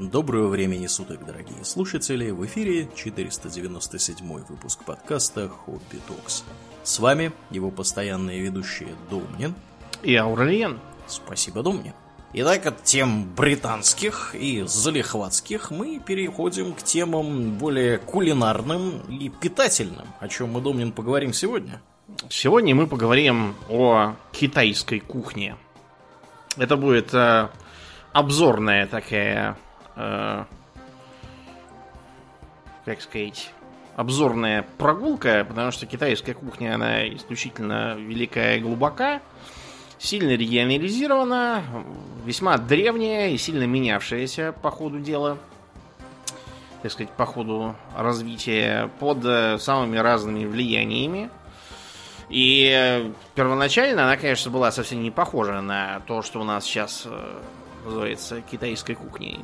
Доброго времени суток, дорогие слушатели! В эфире 497 выпуск подкаста «Хобби Токс». С вами его постоянные ведущие Домнин и Аурельен. Спасибо, Домнин. Итак, от тем британских и залихватских мы переходим к темам более кулинарным и питательным, о чем мы, Домнин, поговорим сегодня. Сегодня мы поговорим о китайской кухне. Это будет э, обзорная такая, э, как сказать, обзорная прогулка, потому что китайская кухня, она исключительно великая и глубока, сильно регионализирована, весьма древняя и сильно менявшаяся по ходу дела, так сказать, по ходу развития, под э, самыми разными влияниями. И первоначально она, конечно, была совсем не похожа на то, что у нас сейчас э, называется китайской кухней.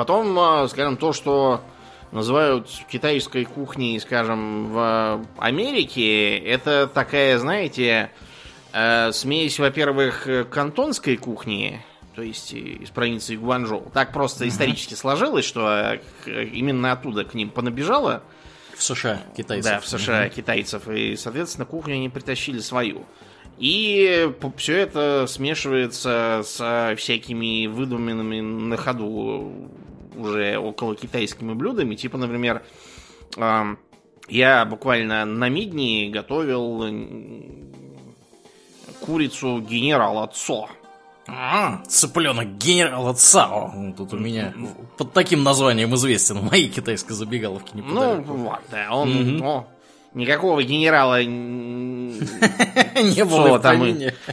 Потом, э, скажем, то, что называют китайской кухней, скажем, в Америке, это такая, знаете, смесь, во-первых, кантонской кухни, то есть из провинции Гуанчжоу. Так просто исторически сложилось, что именно оттуда к ним понабежало в США китайцев. Да, в США угу. китайцев. И, соответственно, кухню они притащили свою. И все это смешивается с всякими выдуманными на ходу уже около китайскими блюдами. Типа, например, я буквально на мидни готовил курицу генерала Цо. А, цыпленок генерала Цао. Ну, тут у меня под таким названием известен. Мои китайской забегаловки не Ну, вот, да, он... Угу. никакого генерала не было там.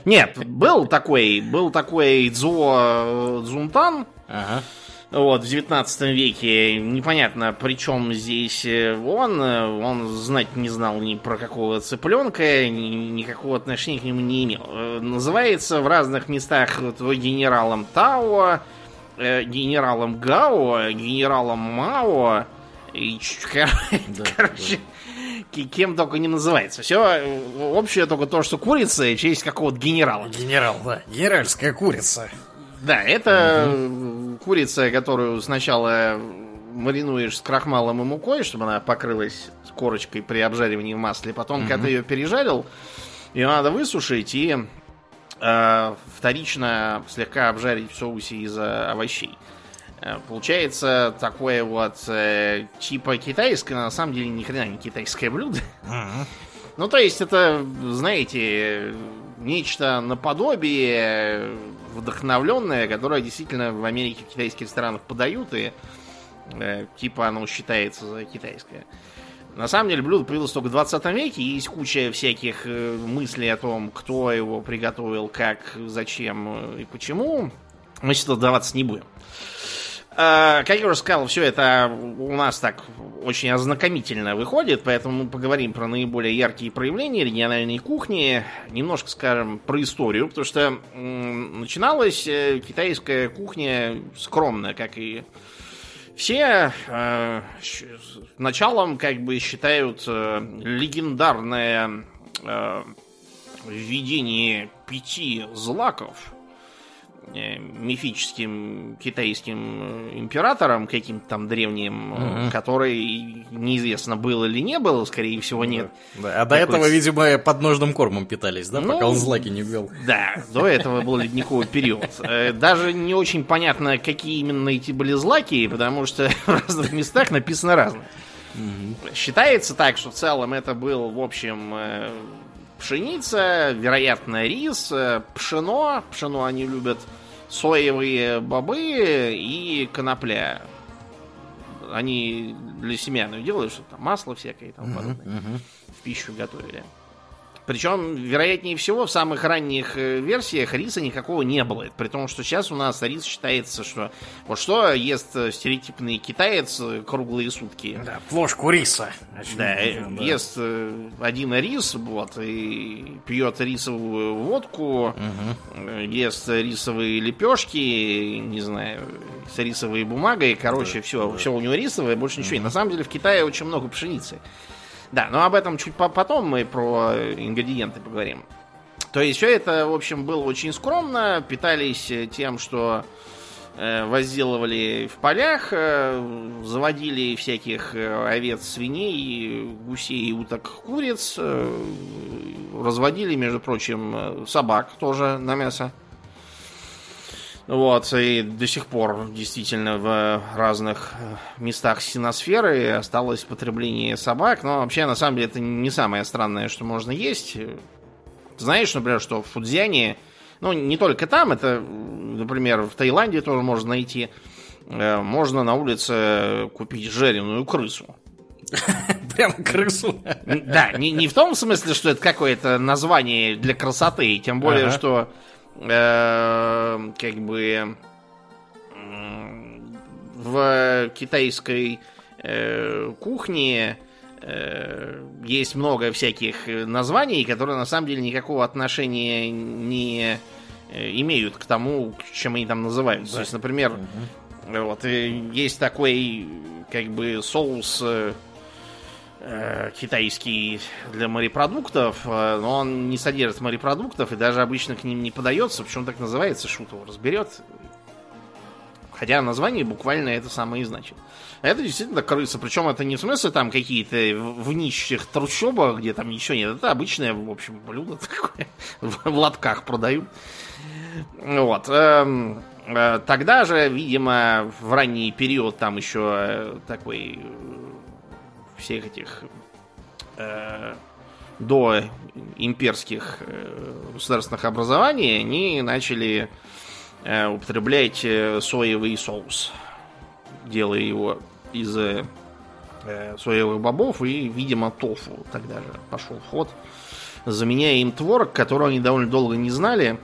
Нет, был такой, был такой Цзо Цзунтан. Ага вот, в 19 веке. Непонятно, при чем здесь э, он. Он знать не знал ни про какого цыпленка, ни, никакого отношения к нему не имел. Э, называется в разных местах вот, генералом Тао, э, генералом Гао, генералом Мао. И, да, короче, да. кем только не называется. Все общее только то, что курица честь какого-то генерала. Генерал, да. Генеральская курица. Да, это угу. курица, которую сначала маринуешь с крахмалом и мукой, чтобы она покрылась корочкой при обжаривании в масле. Потом, угу. когда ее пережарил, ее надо высушить и э, вторично слегка обжарить в соусе из овощей. Э, получается такое вот э, типа китайское, на самом деле ни хрена не китайское блюдо. uh Ну, то есть это, знаете, нечто наподобие вдохновленное, которое действительно в Америке в китайских странах подают, и э, типа оно считается за китайское. На самом деле блюдо появилось только в 20 веке, и есть куча всяких э, мыслей о том, кто его приготовил, как, зачем э, и почему. Мы сейчас вдаваться не будем. Как я уже сказал, все это у нас так очень ознакомительно выходит, поэтому мы поговорим про наиболее яркие проявления региональной кухни, немножко скажем про историю, потому что начиналась э, китайская кухня скромно, как и все э, началом как бы считают легендарное введение пяти злаков. Э, мифическим китайским э, императором, каким-то там древним, угу. который неизвестно был или не был, скорее всего, нет. Да, а до этого, видимо, подножным кормом питались, да, ну, пока он злаки не ввел. Да, до этого был ледниковый период. Даже не очень понятно, какие именно эти были злаки, потому что в разных местах написано разное. Угу. Считается так, что в целом это был, в общем, пшеница, вероятно, рис, пшено. Пшено они любят соевые бобы и конопля. Они для семян делают, что там масло всякое и тому подобное. Uh-huh, uh-huh. В пищу готовили. Причем, вероятнее всего, в самых ранних э, версиях риса никакого не было. При том, что сейчас у нас рис считается, что вот что ест э, стереотипный китаец э, круглые сутки. Да, плошку риса. Да, да, ест один рис, вот, и пьет рисовую водку, угу. ест рисовые лепешки, не знаю, с рисовой бумагой. Короче, да, все, да. все у него рисовое, больше ничего. Угу. И на самом деле в Китае очень много пшеницы. Да, но об этом чуть потом мы про ингредиенты поговорим. То есть все это, в общем, было очень скромно, питались тем, что э, возделывали в полях, э, заводили всяких э, овец, свиней, гусей, уток, куриц, э, разводили, между прочим, э, собак тоже на мясо. Вот, и до сих пор действительно в разных э, местах синосферы осталось потребление собак, но вообще на самом деле это не самое странное, что можно есть. Знаешь, например, что в Фудзяне, ну не только там, это, например, в Таиланде тоже можно найти, э, можно на улице купить жареную крысу. Прям крысу. Да, не, не в том смысле, что это какое-то название для красоты, тем более, Ага. что э, как бы в китайской э, кухне э, есть много всяких названий, которые на самом деле никакого отношения не имеют к тому, чем они там называются. То есть, например, вот э, есть такой как бы соус китайский для морепродуктов, э, но он не содержит морепродуктов и даже обычно к ним не подается. Почему так называется, шут его разберет. Хотя название буквально это самое и значит. Это действительно крыса. Причем это не в смысле там какие-то в нищих трущобах, где там ничего нет. Это обычное, в общем, блюдо такое. В лотках продают. Вот. эм, э, Тогда же, видимо, в ранний период там еще э, такой э, всех этих э, до имперских э, государственных образований они начали э, употреблять э, соевый соус, делая его из э, э, соевых бобов и, видимо, тофу тогда же пошел ход, заменяя им творог, которого они довольно долго не знали,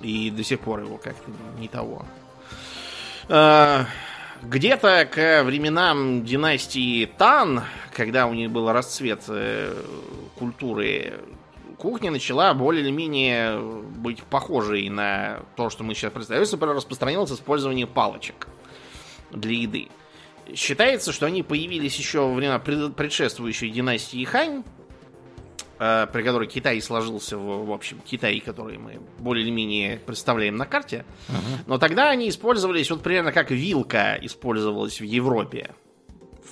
и до сих пор его как-то не того. Э, Где-то к временам династии Тан, когда у них был расцвет э, культуры, кухня начала более или менее быть похожей на то, что мы сейчас представляем. Например, распространилось использование палочек для еды. Считается, что они появились еще во время пред- предшествующей династии Хань, при которой Китай сложился в, в общем, Китай, который мы более или менее представляем на карте. Но тогда они использовались вот примерно как вилка использовалась в Европе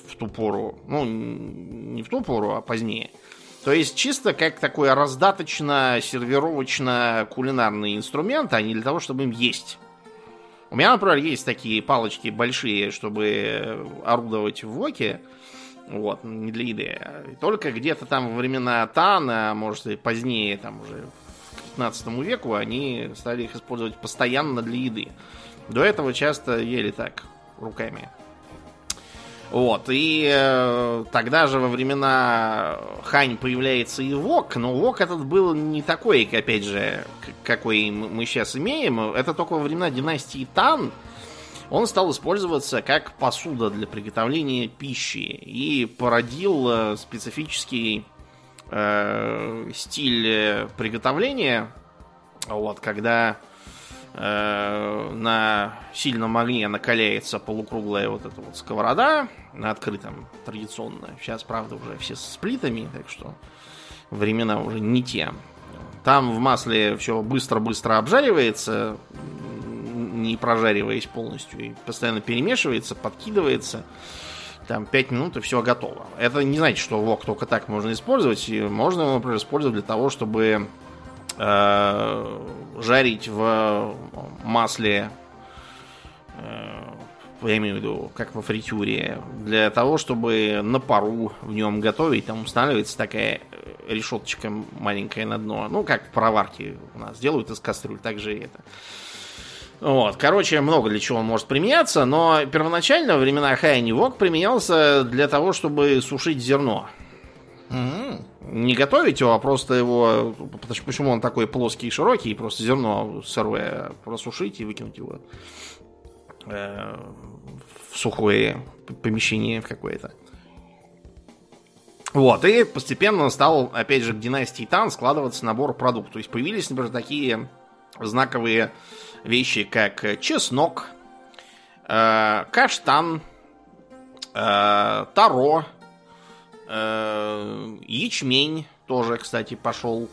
в ту пору. Ну, не в ту пору, а позднее. То есть чисто как такой раздаточно-сервировочно-кулинарный инструмент, а не для того, чтобы им есть. У меня, например, есть такие палочки большие, чтобы орудовать в воке. Вот, не для еды. а Только где-то там во времена Тана, а может и позднее, там уже к 15 веку, они стали их использовать постоянно для еды. До этого часто ели так, руками. Вот, и э, тогда же во времена Хань появляется и вок, но вок этот был не такой, опять же, какой мы сейчас имеем. Это только во времена династии Тан он стал использоваться как посуда для приготовления пищи и породил э, специфический э, стиль приготовления, вот, когда э, на сильном огне накаляется полукруглая вот эта вот сковорода на открытом традиционно. Сейчас, правда, уже все с плитами, так что времена уже не те. Там в масле все быстро-быстро обжаривается, не прожариваясь полностью, и постоянно перемешивается, подкидывается. Там 5 минут и все готово. Это не значит, что вок только так можно использовать. И Можно его, например, использовать для того, чтобы э, жарить в масле, э, я имею в виду, как во фритюре, для того, чтобы на пару в нем готовить, там устанавливается такая э, решеточка маленькая на дно. Ну, как в пароварке у нас делают из кастрюль, так же и это. Вот, короче, много для чего он может применяться, но первоначально во времена Хайни Вок применялся для того, чтобы сушить зерно. М, Не готовить его, а просто его... Почему он такой плоский и широкий? Просто зерно сырое просушить и выкинуть его э, в сухое помещение в какое-то. Вот, и постепенно стал, опять же, к династии Тан складываться набор продуктов. То есть появились, например, такие знаковые вещи, как чеснок, э, каштан, э, таро, э, ячмень тоже, кстати, пошел,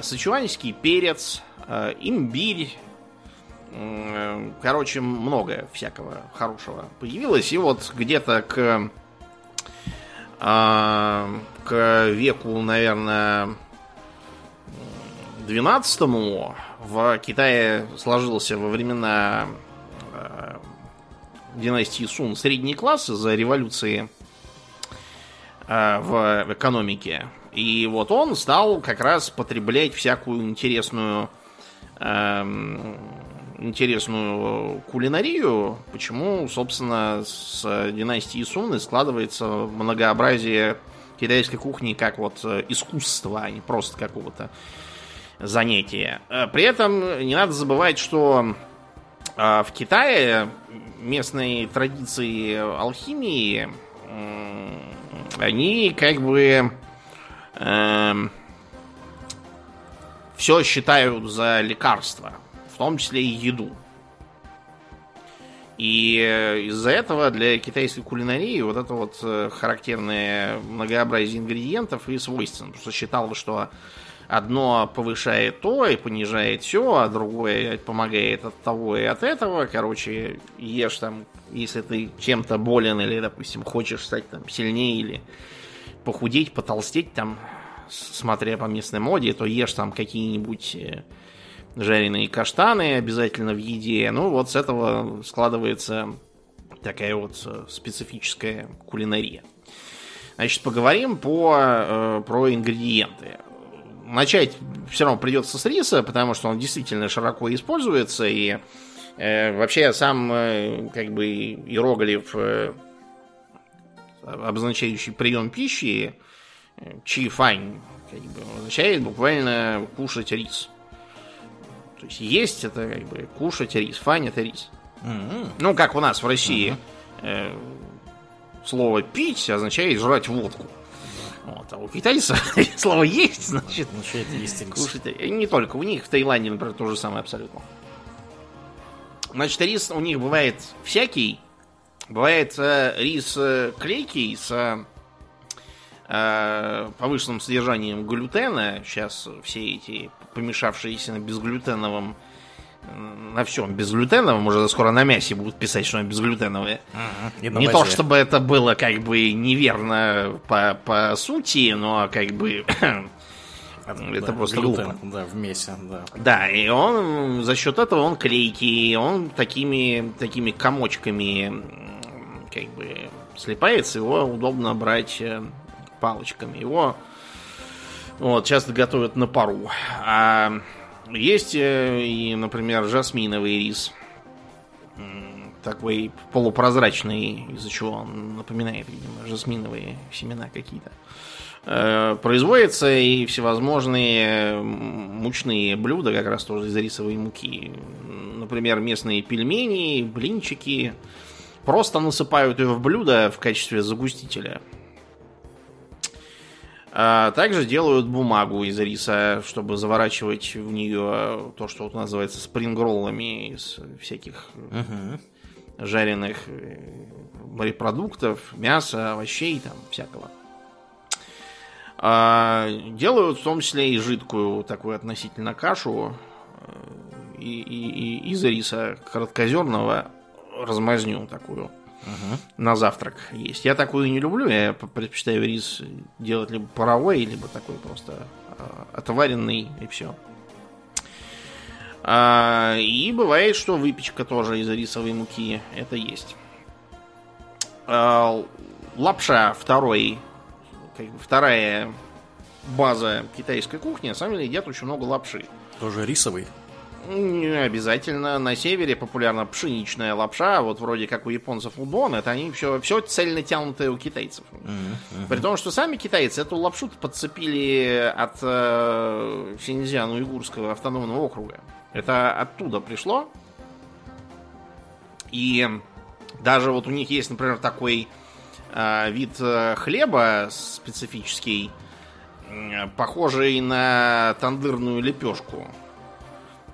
сычуанский перец, э, имбирь, Короче, много всякого хорошего появилось. И вот где-то к, а, к веку, наверное, 12 в Китае сложился во времена э, династии Сун средний класс из-за революции э, в экономике. И вот он стал как раз потреблять всякую интересную э, интересную кулинарию, почему, собственно, с династии Сун складывается многообразие китайской кухни как вот искусства, а не просто какого-то занятие. Э, при этом не надо забывать, что э, в Китае местные традиции алхимии, они как бы эм, все считают за лекарство, в том числе и еду. И э, из-за этого для китайской кулинарии вот это вот характерное многообразие ингредиентов и свойственно. Потому что считал, что одно повышает то и понижает все, а другое помогает от того и от этого. Короче, ешь там, если ты чем-то болен или, допустим, хочешь стать там сильнее или похудеть, потолстеть там, смотря по местной моде, то ешь там какие-нибудь э, жареные каштаны обязательно в еде. Ну, вот с этого складывается такая вот э, специфическая кулинария. Значит, поговорим по, э, про ингредиенты начать все равно придется с риса, потому что он действительно широко используется, и э, вообще сам э, как бы иероглиф, э, обозначающий прием пищи, э, чи фань, как бы, означает буквально кушать рис. То есть есть это как бы кушать рис, фань это рис. Mm-hmm. Ну, как у нас в России mm-hmm. э, слово пить означает жрать водку. Вот, а у китайцев слово есть, значит, значит есть кушать. Не только у них, в Таиланде, например, то же самое абсолютно. Значит, рис у них бывает всякий. Бывает э, рис э, клейкий с э, повышенным содержанием глютена. Сейчас все эти помешавшиеся на безглютеновом на всем безглютеновом, уже скоро на мясе будут писать, что оно безглютеновое. Угу, не то, чтобы это было как бы неверно по, по сути, но как бы это да, просто глютен, глупо. Да, в мясе, да. Да, и он за счет этого он клейкий, он такими, такими комочками как бы слипается, его удобно брать э, палочками. Его вот, часто готовят на пару. А есть э, и, например, жасминовый рис. Такой полупрозрачный, из-за чего он напоминает, видимо, жасминовые семена какие-то. Э, производятся и всевозможные мучные блюда, как раз тоже из рисовой муки. Например, местные пельмени, блинчики. Просто насыпают ее в блюдо в качестве загустителя. А также делают бумагу из риса, чтобы заворачивать в нее то, что вот называется спрингроллами из всяких uh-huh. жареных э, морепродуктов, мяса, овощей, там всякого. А, делают в том числе и жидкую такую относительно кашу э, и, и, и из риса короткозерного размазню такую Угу. На завтрак есть. Я такую не люблю, я предпочитаю рис делать либо паровой, либо такой просто а, отваренный и все. А, и бывает, что выпечка тоже из рисовой муки. Это есть. А, лапша второй, как бы вторая база китайской кухни. На самом деле едят очень много лапши. Тоже рисовый? Не обязательно. На севере популярна пшеничная лапша, вот вроде как у японцев удон, это они все, все цельно тянутые у китайцев. Mm-hmm. При том, что сами китайцы эту лапшу подцепили от э, Синьцзян-Уйгурского автономного округа. Это оттуда пришло. И даже вот у них есть, например, такой э, вид э, хлеба специфический, э, похожий на тандырную лепешку.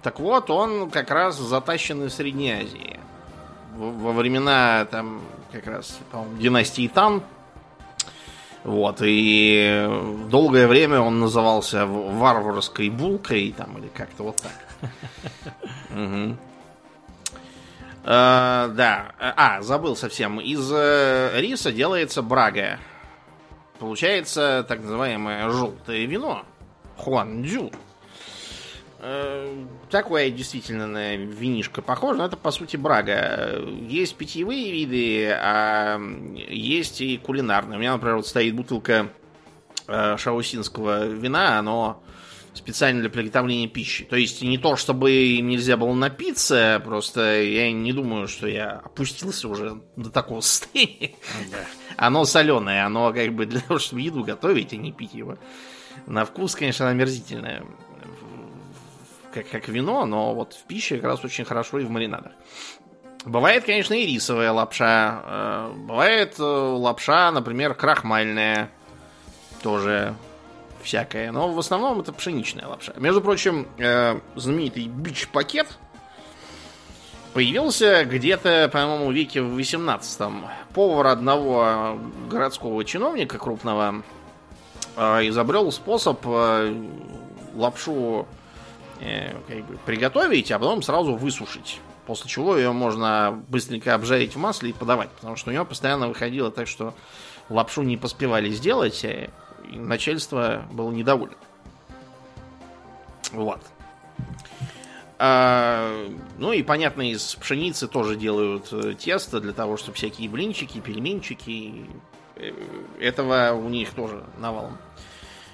Так вот, он как раз затащен из Средней Азии. Во времена, там, как раз, по-моему, династии Тан. Вот, и долгое время он назывался варварской булкой, там, или как-то вот так. Э, да. А, забыл совсем. Из э, риса делается брага. Получается так называемое желтое вино. Хуанджу. Э, такое действительно на винишко похоже, но это по сути брага. Есть питьевые виды, а есть и кулинарные. У меня, например, вот стоит бутылка э, шаусинского вина, оно специально для приготовления пищи. То есть не то, чтобы им нельзя было напиться, просто я не думаю, что я опустился уже до такого состояния. Да. Оно соленое, оно как бы для того, чтобы еду готовить, а не пить его. На вкус, конечно, омерзительное как, как вино, но вот в пище как раз очень хорошо и в маринадах. Бывает, конечно, и рисовая лапша. Э, бывает э, лапша, например, крахмальная. Тоже всякая. Но в основном это пшеничная лапша. Между прочим, э, знаменитый бич-пакет появился где-то, по-моему, веке в 18-м. Повар одного городского чиновника крупного изобрел способ лапшу как бы приготовить, а потом сразу высушить. После чего ее можно быстренько обжарить в масле и подавать. Потому что у него постоянно выходило так, что лапшу не поспевали сделать, и начальство было недовольно. Вот. А, ну и понятно, из пшеницы тоже делают э, тесто для того, чтобы всякие блинчики, пельменчики. Э, этого у них тоже навалом.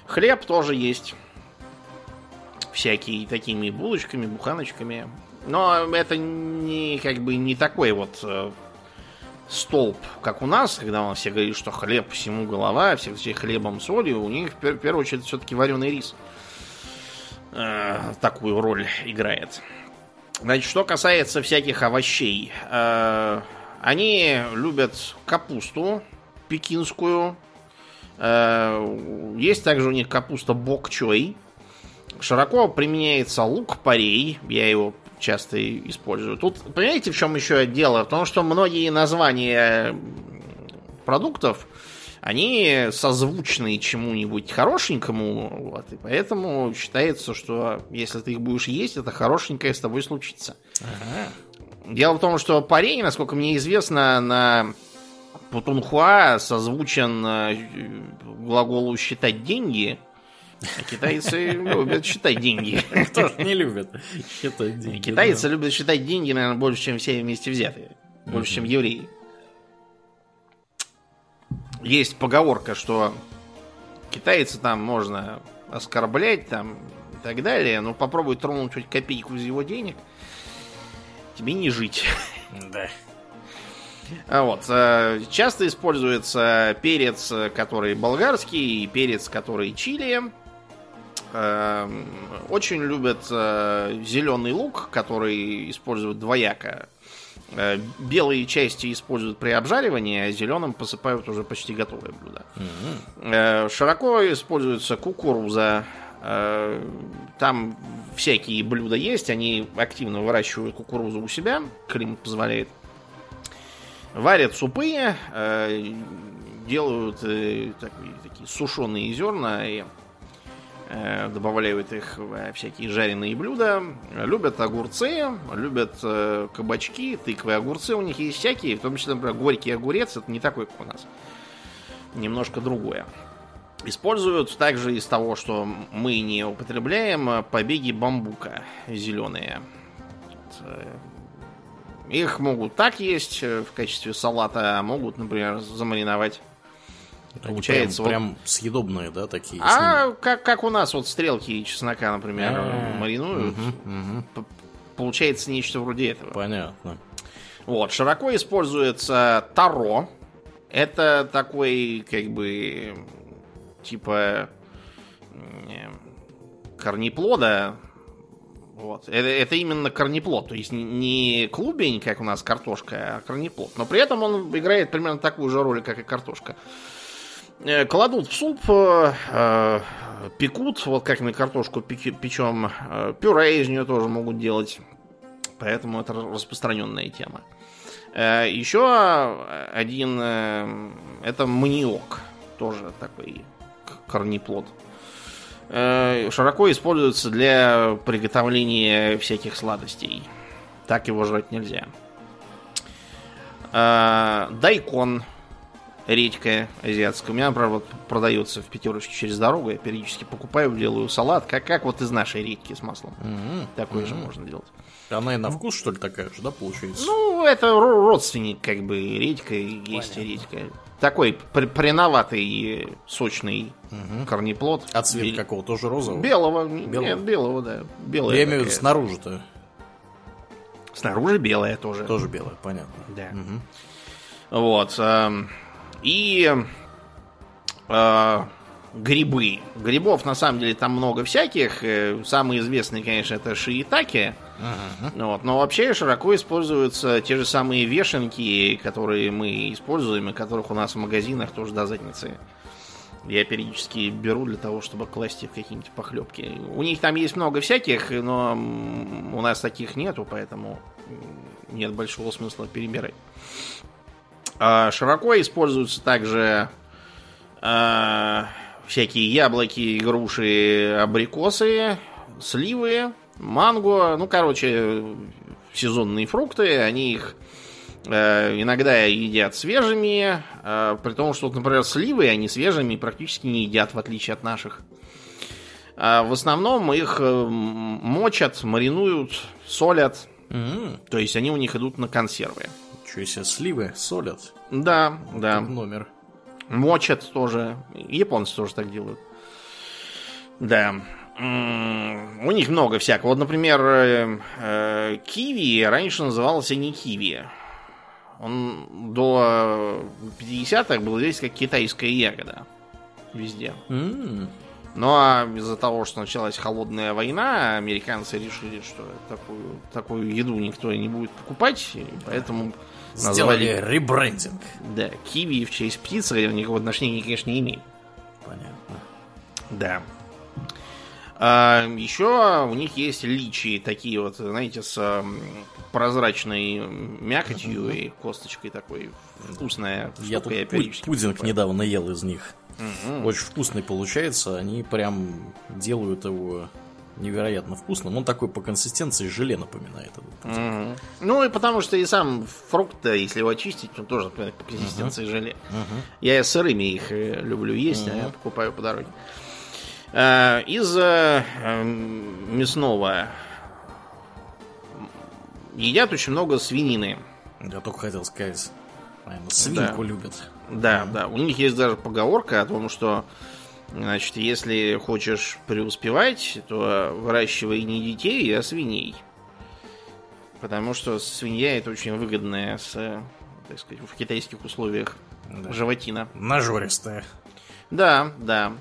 Хлеб тоже есть всякие такими булочками, буханочками. Но это не как бы не такой вот э, столб, как у нас, когда у нас все говорят, что хлеб всему голова, все, все хлебом солью, у них в первую очередь все-таки вареный рис э, такую роль играет. Значит, что касается всяких овощей, э, они любят капусту пекинскую. Э, есть также у них капуста бокчой. Широко применяется лук-порей. Я его часто использую. Тут, понимаете, в чем еще дело? В том, что многие названия продуктов, они созвучны чему-нибудь хорошенькому, вот, и поэтому считается, что если ты их будешь есть, это хорошенькое с тобой случится. Ага. Дело в том, что парень, насколько мне известно, на Путунхуа созвучен э, глаголу считать деньги, китайцы любят считать деньги. Кто не любит считать деньги. Китайцы любят считать деньги, наверное, больше, чем все вместе взятые. Больше, чем евреи. Есть поговорка, что китайцы там можно оскорблять там и так далее, но попробуй тронуть хоть копейку из его денег, тебе не жить. Да. А вот. Э, часто используется перец, который болгарский, и перец, который чили. Эм, очень любят э, зеленый лук, который используют двояко. Э, белые части используют при обжаривании, а зеленым посыпают уже почти готовое блюдо. Mm-hmm. Широко используется кукуруза. Там всякие блюда есть, они активно выращивают кукурузу у себя, климат позволяет. Варят супы, делают такие сушеные зерна и Э, добавляют их в всякие жареные блюда. Любят огурцы, любят э, кабачки, тыквы, огурцы у них есть всякие, в том числе, например, горький огурец, это не такой, как у нас. Немножко другое. Используют также из того, что мы не употребляем, побеги бамбука зеленые. Э, их могут так есть в качестве салата, могут, например, замариновать Получается, прям, прям съедобные, да, такие? А как, как у нас вот стрелки чеснока, например, А-а-а. маринуют. Угу, угу. Получается нечто вроде этого. Понятно. Вот, широко используется таро. Это такой, как бы, типа корнеплода. Вот. Это, это именно корнеплод. То есть не клубень, как у нас картошка, а корнеплод. Но при этом он играет примерно такую же роль, как и картошка. Э, кладут в суп, э, э, пекут, вот как мы картошку печем, пюре из нее тоже могут делать. Поэтому это распространенная тема. Еще один, это маниок, тоже такой корнеплод. Широко используется для приготовления всяких сладостей. Так его жрать нельзя. Дайкон. Редька азиатская. У меня, правда, продается в пятерочке через дорогу. Я периодически покупаю, делаю салат. Как, как вот из нашей редьки с маслом. М-м. Такое М-м. же можно делать. Она и на вкус, что ли, такая же, да, получается? Ну, это ро- родственник, как бы, редька и есть редька. Такой пр- пряноватый, сочный корнеплод. а цвет Бел- какого? Тоже розового? Белого. Белого? Нет, белого, да. Белая Я имею в виду снаружи-то. Снаружи белая тоже. Тоже белое, понятно. Да. Мгм. Вот. И э, грибы. Грибов на самом деле там много всяких. Э, Самый известный, конечно, это шиитаки. Вот. Но вообще широко используются те же самые вешенки, которые мы используем, и которых у нас в магазинах тоже до задницы. Я периодически беру для того, чтобы класть их в какие-нибудь похлебки. У них там есть много всяких, но у нас таких нету, поэтому нет большого смысла перебирать. А, Широко используются также а, всякие яблоки, груши, абрикосы, сливы, манго. Ну, короче, сезонные фрукты. Они их э, иногда едят свежими, э, при том, что, например, сливы они свежими практически не едят, в отличие от наших. А в основном их э, мочат, маринуют, солят. М, То есть они у них идут на консервы. Ничего себе, сливы солят. Да, да. Как Номер. Мочат тоже. Японцы тоже так делают. Да. У них много всякого. Вот, например, э, э, киви раньше назывался не киви. Он до 50-х был здесь как китайская ягода. Везде. Ну а из-за того, что началась холодная война, американцы решили, что такую, такую еду никто не будет покупать, и поэтому Сделали назвали ребрендинг. да, киви в честь птицы, хотя никакого отношения, конечно, не имеет. Понятно. Да. А, еще у них есть личи такие вот, знаете, с прозрачной мякотью и косточкой такой. Вкусная Я тут периодически пудинг покупаю. недавно ел из них. Мгм. Очень вкусный получается. Они прям делают его невероятно вкусным. Он такой по консистенции желе напоминает. этот. Мгм. Ну и потому что и сам фрукт, если его очистить, он тоже например, по консистенции желе. Мгм. Я и сырыми их э, люблю есть, а я покупаю по дороге. А, Из э, эм, мясного едят очень много свинины. Я только хотел сказать. Наверное, свинку любят. Да, да. У них есть даже поговорка о том, что значит, если хочешь преуспевать, то выращивай не детей, а свиней. Потому что свинья это очень выгодная с, так сказать, в китайских условиях Да. животина. Нажористая. Да, да.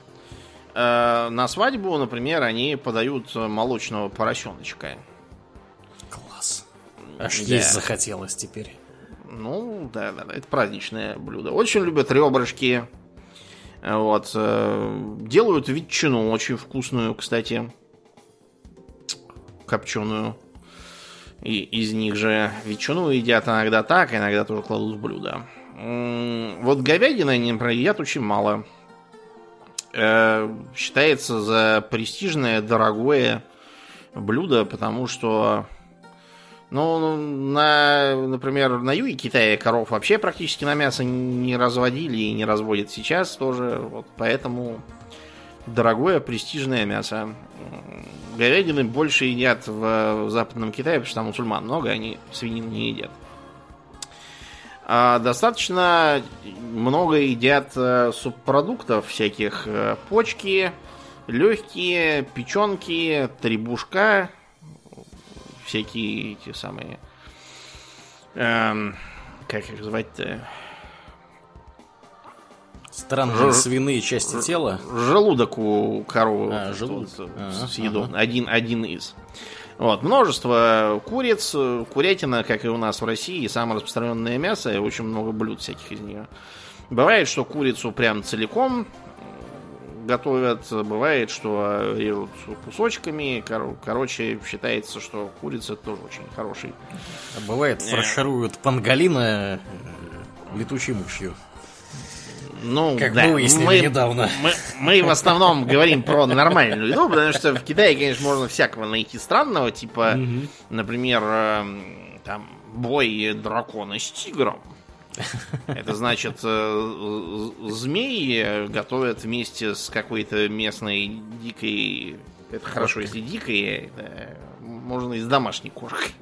Э, на свадьбу, например, они подают молочного поросеночка. Класс. Аж Да. есть захотелось теперь. Ну, да, да, да, это праздничное блюдо. Очень любят ребрышки. Вот. э, Делают ветчину очень вкусную, кстати. Копченую. И из них же ветчину едят иногда так, иногда тоже кладут в блюдо. Вот говядины они, например, едят очень мало. Э, Считается за престижное, дорогое блюдо, потому что ну, на, например, на юге Китая коров вообще практически на мясо не разводили и не разводят сейчас тоже. Вот поэтому дорогое, престижное мясо. Говядины больше едят в Западном Китае, потому что там мусульман много, они свинину не едят. А достаточно много едят э, субпродуктов всяких. э, Почки, легкие, печенки, требушка, всякие эти самые... эм, как их звать-то? Странные Ж- свиные части тела. Желудок у коровы. А, вот желудок. вот, Ага, съедобный. Один, один из. Вот, множество куриц, курятина, как и у нас в России, самое распространенное мясо, и очень много блюд всяких из нее. Бывает, что курицу прям целиком готовят, бывает, что режут кусочками. Кор- Короче, считается, что курица тоже очень хороший. А Бывает, фаршируют панголина э, летучей мышью. Ну, Как да, мы выяснили недавно. Мы, мы в основном говорим про нормальную еду, потому что в Китае, конечно, можно всякого найти странного, типа, например, эм, там, бой дракона с тигром. Это значит, э, змеи готовят вместе с какой-то местной дикой... Это хорошо, если дикой, можно и с домашней кошкой.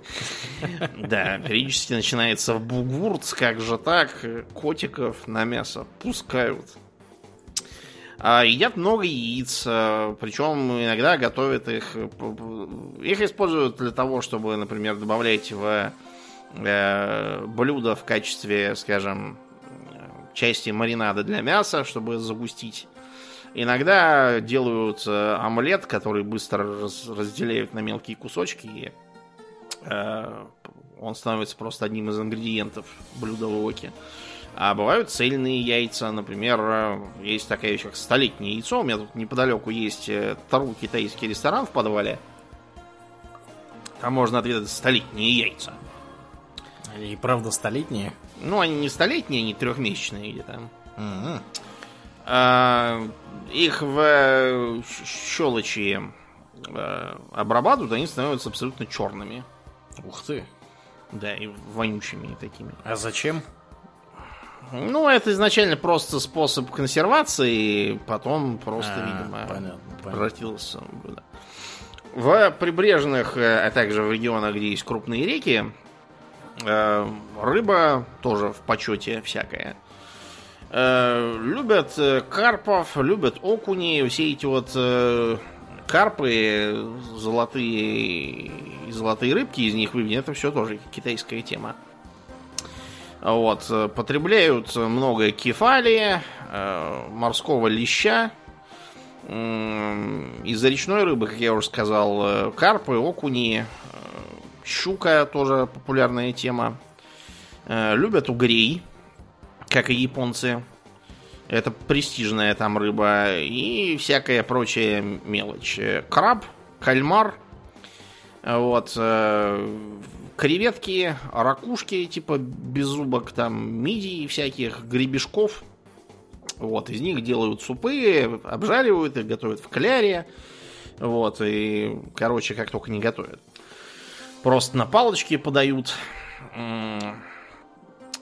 Да, периодически начинается в бугурц, как же так, котиков на мясо пускают. А едят много яиц, э, причем иногда готовят их... Их используют для того, чтобы, например, добавлять в э, блюдо в качестве, скажем, части маринада для мяса, чтобы загустить. Иногда делают э, омлет, который быстро раз, разделяют на мелкие кусочки, и э, он становится просто одним из ингредиентов блюда в оке. А бывают цельные яйца, например, э, есть такая вещь, как столетнее яйцо. У меня тут неподалеку есть э, тару китайский ресторан в подвале. Там можно ответить столетние яйца. И правда столетние? Ну, они не столетние, они трехмесячные где-то. Угу. А, их в э, щелочи обрабатывают, они становятся абсолютно черными. Ух ты. Да, и вонючими такими. А зачем? Ну, это изначально просто способ консервации, потом просто, а, видимо, понятно, превратился да. в прибрежных, э, а также в регионах, где есть крупные реки, э, рыба тоже в почете всякая. Э, любят карпов, любят окуни, все эти вот карпы, золотые золотые рыбки из них выведены, это все тоже китайская тема. Вот, э, потребляют много кефали, э, морского леща, из речной рыбы, как я уже сказал, э, карпы, окуни, щука тоже популярная тема. Любят угрей, как и японцы. Это престижная там рыба и всякая прочая мелочь. Краб, кальмар. Вот креветки, ракушки, типа беззубок, там, мидий всяких, гребешков. Вот, из них делают супы, обжаривают их, готовят в кляре. Вот, и, короче, как только не готовят. Просто на палочке подают.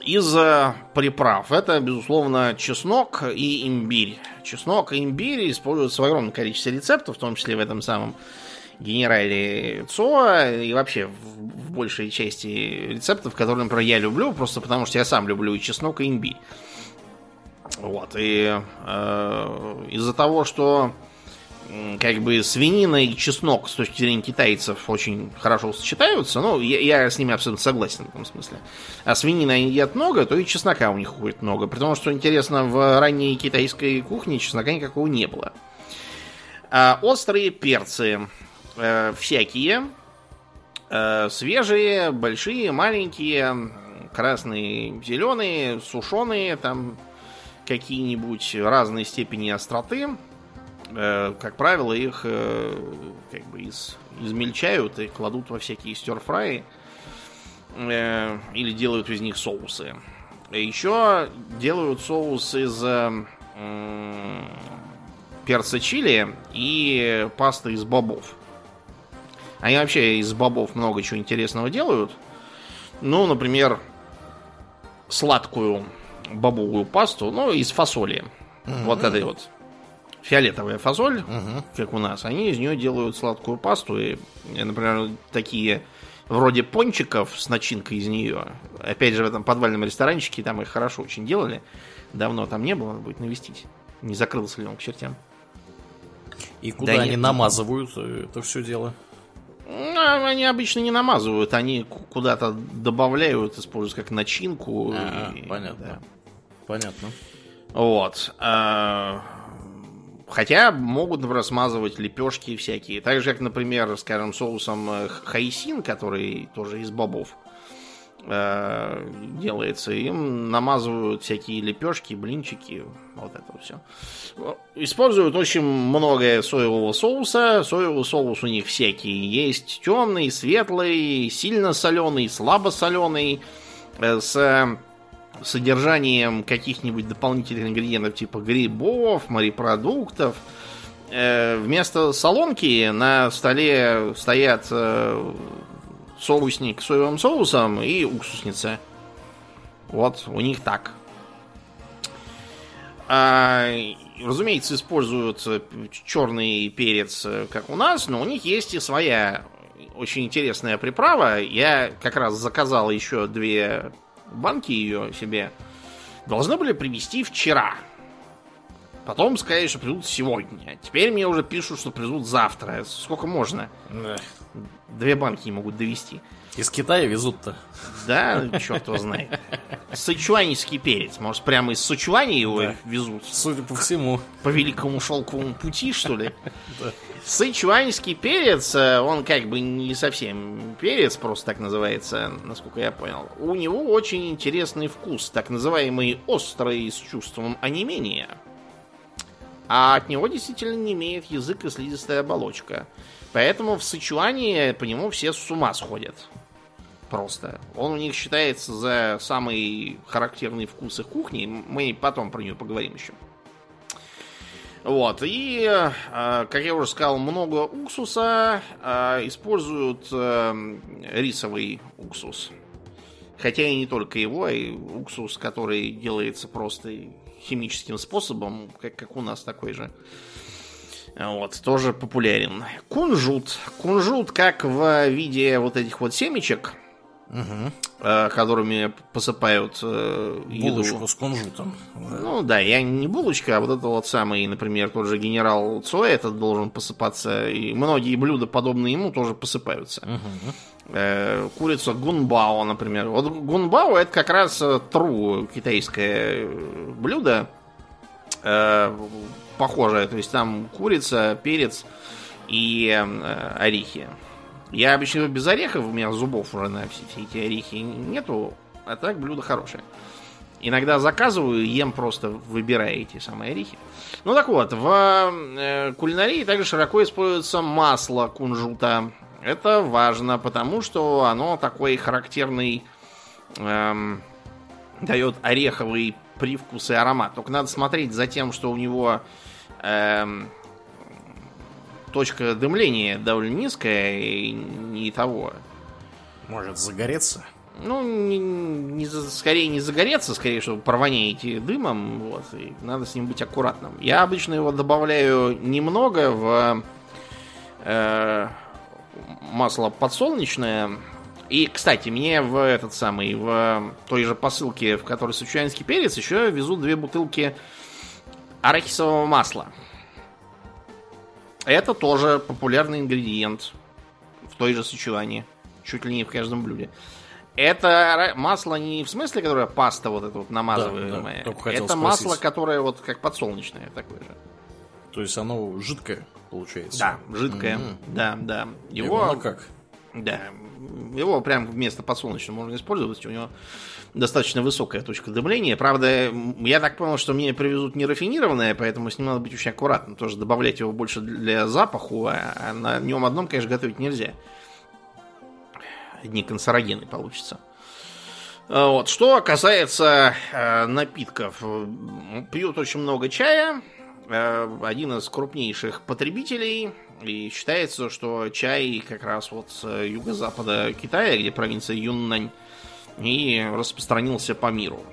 Из приправ это, безусловно, чеснок и имбирь. Чеснок и имбирь используются в огромном количестве рецептов, в том числе в этом самом генерале ЦОА и вообще в, большей части рецептов, которые, например, я люблю, просто потому что я сам люблю и чеснок, и имбирь. Вот, и э, из-за того, что как бы свинина и чеснок с точки зрения китайцев очень хорошо сочетаются. Ну, я, я с ними абсолютно согласен в этом смысле. А свинина они едят много, то и чеснока у них уходит много. При том, что интересно, в ранней китайской кухне чеснока никакого не было. А острые перцы э, всякие. Э, свежие, большие, маленькие, красные, зеленые, сушеные, там какие-нибудь разной степени остроты. Э, как правило, их э, как бы из, измельчают и кладут во всякие стерфраи э, или делают из них соусы. Еще делают соус из перца чили и пасты из бобов. Они вообще из бобов много чего интересного делают. Ну, например, сладкую бобовую пасту, ну, из фасоли. Mm-hmm. Вот этой вот фиолетовая фасоль, mm-hmm. как у нас, они из нее делают сладкую пасту. И, например, такие вроде пончиков с начинкой из нее. Опять же, в этом подвальном ресторанчике там их хорошо очень делали. Давно там не было, надо будет навестить. Не закрылся ли он к чертям. И куда да они нет, намазывают это все дело? Ну, они обычно не намазывают, они куда-то добавляют, используют как начинку. А, и, понятно. Да. Понятно. Вот. А, хотя могут, например, смазывать лепешки всякие. Так же, как, например, скажем, соусом э, хайсин, который тоже из бобов э, делается. Им намазывают всякие лепешки, блинчики, вот это все. Используют очень много соевого соуса. Соевый соус у них всякие есть. Темный, светлый, сильно соленый, слабо соленый, э, с содержанием каких-нибудь дополнительных ингредиентов типа грибов, морепродуктов. Э, вместо солонки на столе стоят э, соусник с соевым соусом и уксусница. Вот у них так. А, разумеется, используют черный перец, как у нас, но у них есть и своя очень интересная приправа. Я как раз заказал еще две банки ее себе. Должны были привезти вчера. Потом сказали, что придут сегодня. Теперь мне уже пишут, что придут завтра. Сколько можно? Две банки не могут довести. Из Китая везут-то. Да, черт его знает. Сычуанский перец. Может, прямо из Сычуани его да. везут? Судя по всему. По великому шелковому пути, что ли? Да. Сычуанский перец, э, он как бы не совсем перец, просто так называется, насколько я понял. У него очень интересный вкус, так называемый острый с чувством онемения. А от него действительно не имеет язык и слизистая оболочка. Поэтому в Сычуане по нему все с ума сходят. Просто. Он у них считается за самый характерный вкус их кухни. Мы потом про нее поговорим еще. Вот, и, э, как я уже сказал, много уксуса э, используют э, рисовый уксус. Хотя и не только его, и уксус, который делается просто химическим способом, как, как у нас такой же. Вот, тоже популярен. Кунжут. Кунжут как в виде вот этих вот семечек, угу. которыми посыпают э, Булочку еду. с кунжутом. Ну да, я не булочка, а вот это вот самый, например, тот же генерал Цуэ этот должен посыпаться. И многие блюда, подобные ему, тоже посыпаются. Угу. Курица гунбао, например. Вот гунбао это как раз тру китайское блюдо. Похожее. То есть там курица, перец и орехи. Я обычно без орехов, у меня зубов уже на все эти орехи нету, а так блюдо хорошее. Иногда заказываю, ем просто, выбирая эти самые орехи. Ну так вот, в э, кулинарии также широко используется масло кунжута. Это важно, потому что оно такой характерный эм, дает ореховый привкус и аромат. Только надо смотреть за тем, что у него эм, точка дымления довольно низкая и не того. Может загореться? Ну, не, не, скорее не загореться, скорее, чтобы провоняете дымом, вот, и надо с ним быть аккуратным. Я обычно его добавляю немного в э, масло подсолнечное. И, кстати, мне в этот самый, в той же посылке, в которой сычуанский перец, еще везут две бутылки арахисового масла. Это тоже популярный ингредиент в той же Сычуане. Чуть ли не в каждом блюде. Это масло не в смысле, которое паста вот эта вот намазываемая. Да, да, это спросить. масло, которое вот как подсолнечное такое же. То есть оно жидкое получается? Да, жидкое. Mm-hmm. Да, да. Его... как? Да. Его прям вместо подсолнечного можно использовать. У него достаточно высокая точка дымления. Правда, я так понял, что мне привезут не рафинированное, поэтому с ним надо быть очень аккуратным. Тоже добавлять его больше для запаху, а на нем одном, конечно, готовить нельзя. Одни канцерогены получится. А вот. Что касается э, напитков. Пьют очень много чая. Э, один из крупнейших потребителей. И считается, что чай как раз вот с юго-запада Китая, где провинция Юннань, и распространился по миру.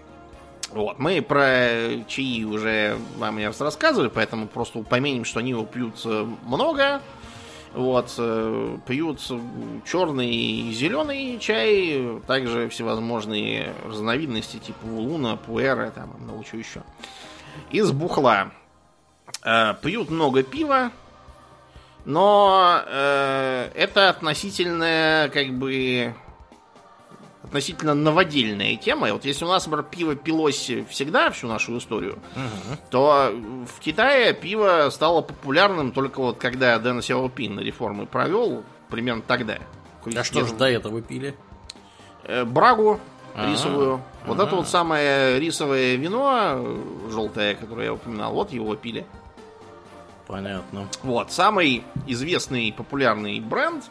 Вот, мы про чаи уже вам я рассказывали, поэтому просто упомянем, что они его пьют э, много. Вот, э, пьют черный и зеленый чай, также всевозможные разновидности типа луна, пуэра, там много чего еще. Из бухла. Э, пьют много пива, но э, это относительно как бы относительно новодельная тема. Вот если у нас, например, пиво пилось всегда всю нашу историю, угу. то в Китае пиво стало популярным только вот когда Дэн Сяопин реформы провел, примерно тогда. А что же до этого пили? Э, брагу А-а-а. рисовую. Вот А-а-а. это вот самое рисовое вино желтое, которое я упоминал, вот его пили. Понятно. Вот, самый известный популярный бренд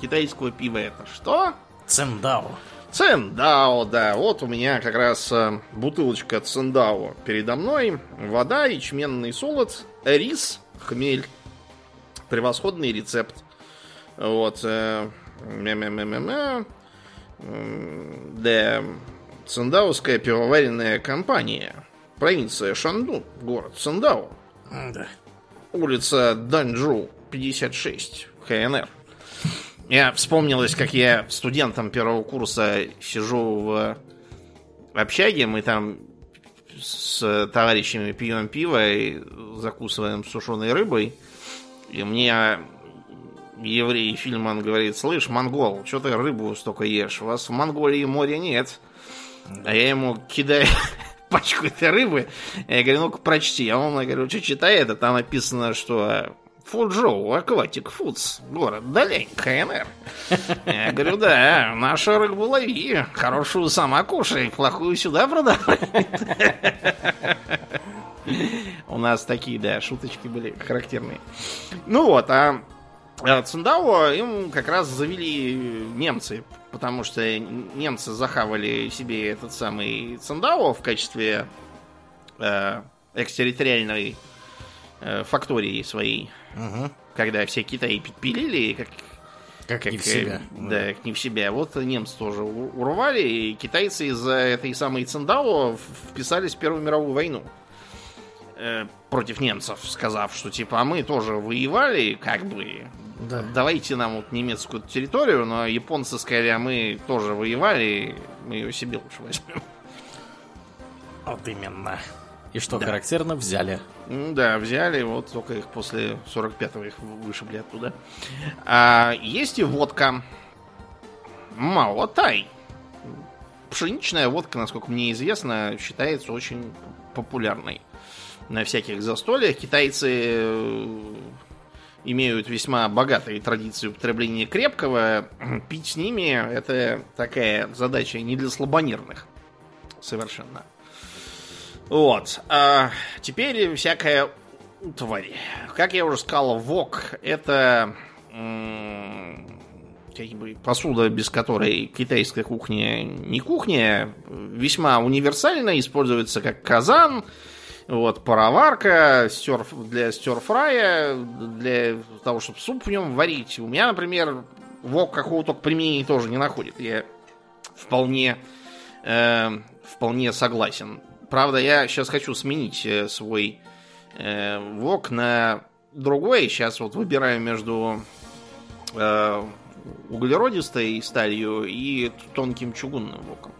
китайского пива это что? Цендао. Цендао, да. Вот у меня как раз э, бутылочка Цендао передо мной. Вода, ячменный солод, рис, хмель. Превосходный рецепт. Вот. Э, да. Циндаоская пивоваренная компания. Провинция Шанду, город Циндао. Да. Улица Данчжу, 56, КНР. Я вспомнилось, как я студентом первого курса сижу в общаге, мы там с товарищами пьем пиво и закусываем сушеной рыбой. И мне еврей Фильман говорит, слышь, монгол, что ты рыбу столько ешь? У вас в Монголии моря нет. А я ему кидаю пачку этой рыбы. Я говорю, ну-ка прочти. А он мне говорит, что читай это? Там написано, что Фуджоу, Акватик Фудс, город Далень, КНР. Я говорю, да, наша рыбу лови, хорошую сама кушай, плохую сюда продавай. У нас такие, да, шуточки были характерные. Ну вот, а Циндао им как раз завели немцы, потому что немцы захавали себе этот самый Циндао в качестве э, экстерриториальной э, фактории своей. Угу. Когда все Китаи пилили, как, как, как не в себя. Да, как не в себя. Вот немцы тоже урвали, и китайцы из-за этой самой Циндао вписались в Первую мировую войну э, против немцев, сказав, что типа, а мы тоже воевали, как бы, да. давайте нам вот немецкую территорию, но японцы сказали, а мы тоже воевали, мы ее себе лучше возьмем. Вот именно. И что да. характерно, взяли. Да, взяли, вот только их после 45-го их вышибли оттуда. А, есть и водка. Маотай. Пшеничная водка, насколько мне известно, считается очень популярной. На всяких застольях китайцы э, имеют весьма богатые традиции употребления крепкого. Пить с ними это такая задача не для слабонервных. Совершенно. Вот. А теперь всякая утварь. Как я уже сказал, вок это как бы посуда, без которой китайская кухня не кухня, весьма универсально, используется как казан, вот, пароварка стер, для стерфрая, для того, чтобы суп в нем варить. У меня, например, вок какого-то применения тоже не находит. Я вполне, э, вполне согласен. Правда, я сейчас хочу сменить э, свой э, вок на другой. Сейчас вот выбираю между э, углеродистой сталью и тонким чугунным воком.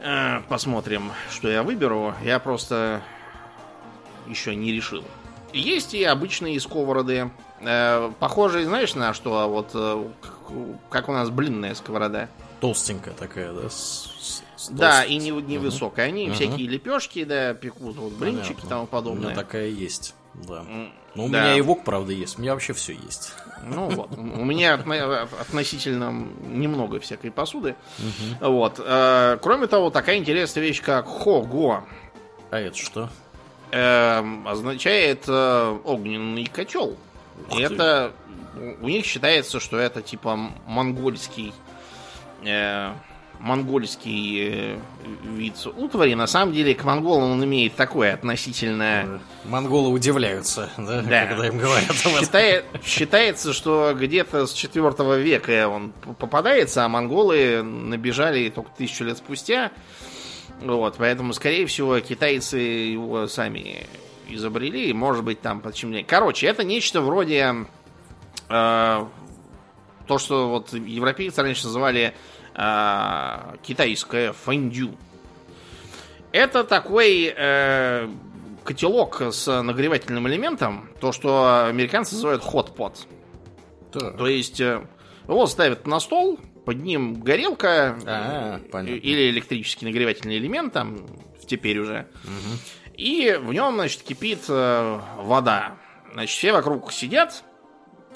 Э, посмотрим, что я выберу. Я просто еще не решил. Есть и обычные сковороды. Э, похожие, знаешь, на что? А вот э, как у нас блинная сковорода. Толстенькая такая, да? С, с да, и не, невысокая. Угу. Они угу. всякие лепешки, да, пекут, вот блинчики и тому подобное. У меня такая есть, да. Ну, у да. меня и вок, правда, есть. У меня вообще все есть. Ну вот. У меня относительно немного всякой посуды. Угу. Вот. Э, кроме того, такая интересная вещь, как хого. А это что? Эм, означает э, огненный котел. И это у них считается, что это типа монгольский э, монгольский э, вид утвари. На самом деле к монголам он имеет такое относительное... Монголы удивляются, да, да. когда им говорят Считает, Считается, что где-то с 4 века он попадается, а монголы набежали только тысячу лет спустя. Вот, поэтому, скорее всего, китайцы его сами изобрели, может быть, там почему Короче, это нечто вроде э, то, что вот европейцы раньше называли э, китайское фондю. Это такой э, котелок с нагревательным элементом, то, что американцы называют. Да. То есть э, его ставят на стол, под ним горелка а, или электрический нагревательный элемент, там теперь уже. Угу. И в нем, значит, кипит э, вода. Значит, все вокруг сидят,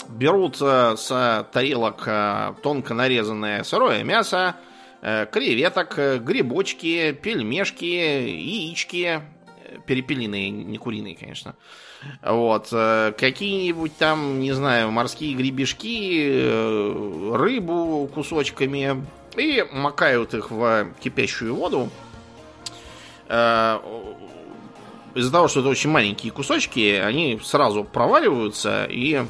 берут э, с тарелок э, тонко нарезанное сырое мясо, э, креветок, грибочки, пельмешки, яички, перепелиные, не куриные, конечно. Вот. Какие-нибудь там, не знаю, морские гребешки, рыбу кусочками. И макают их в кипящую воду. Из-за того, что это очень маленькие кусочки, они сразу проваливаются и Э,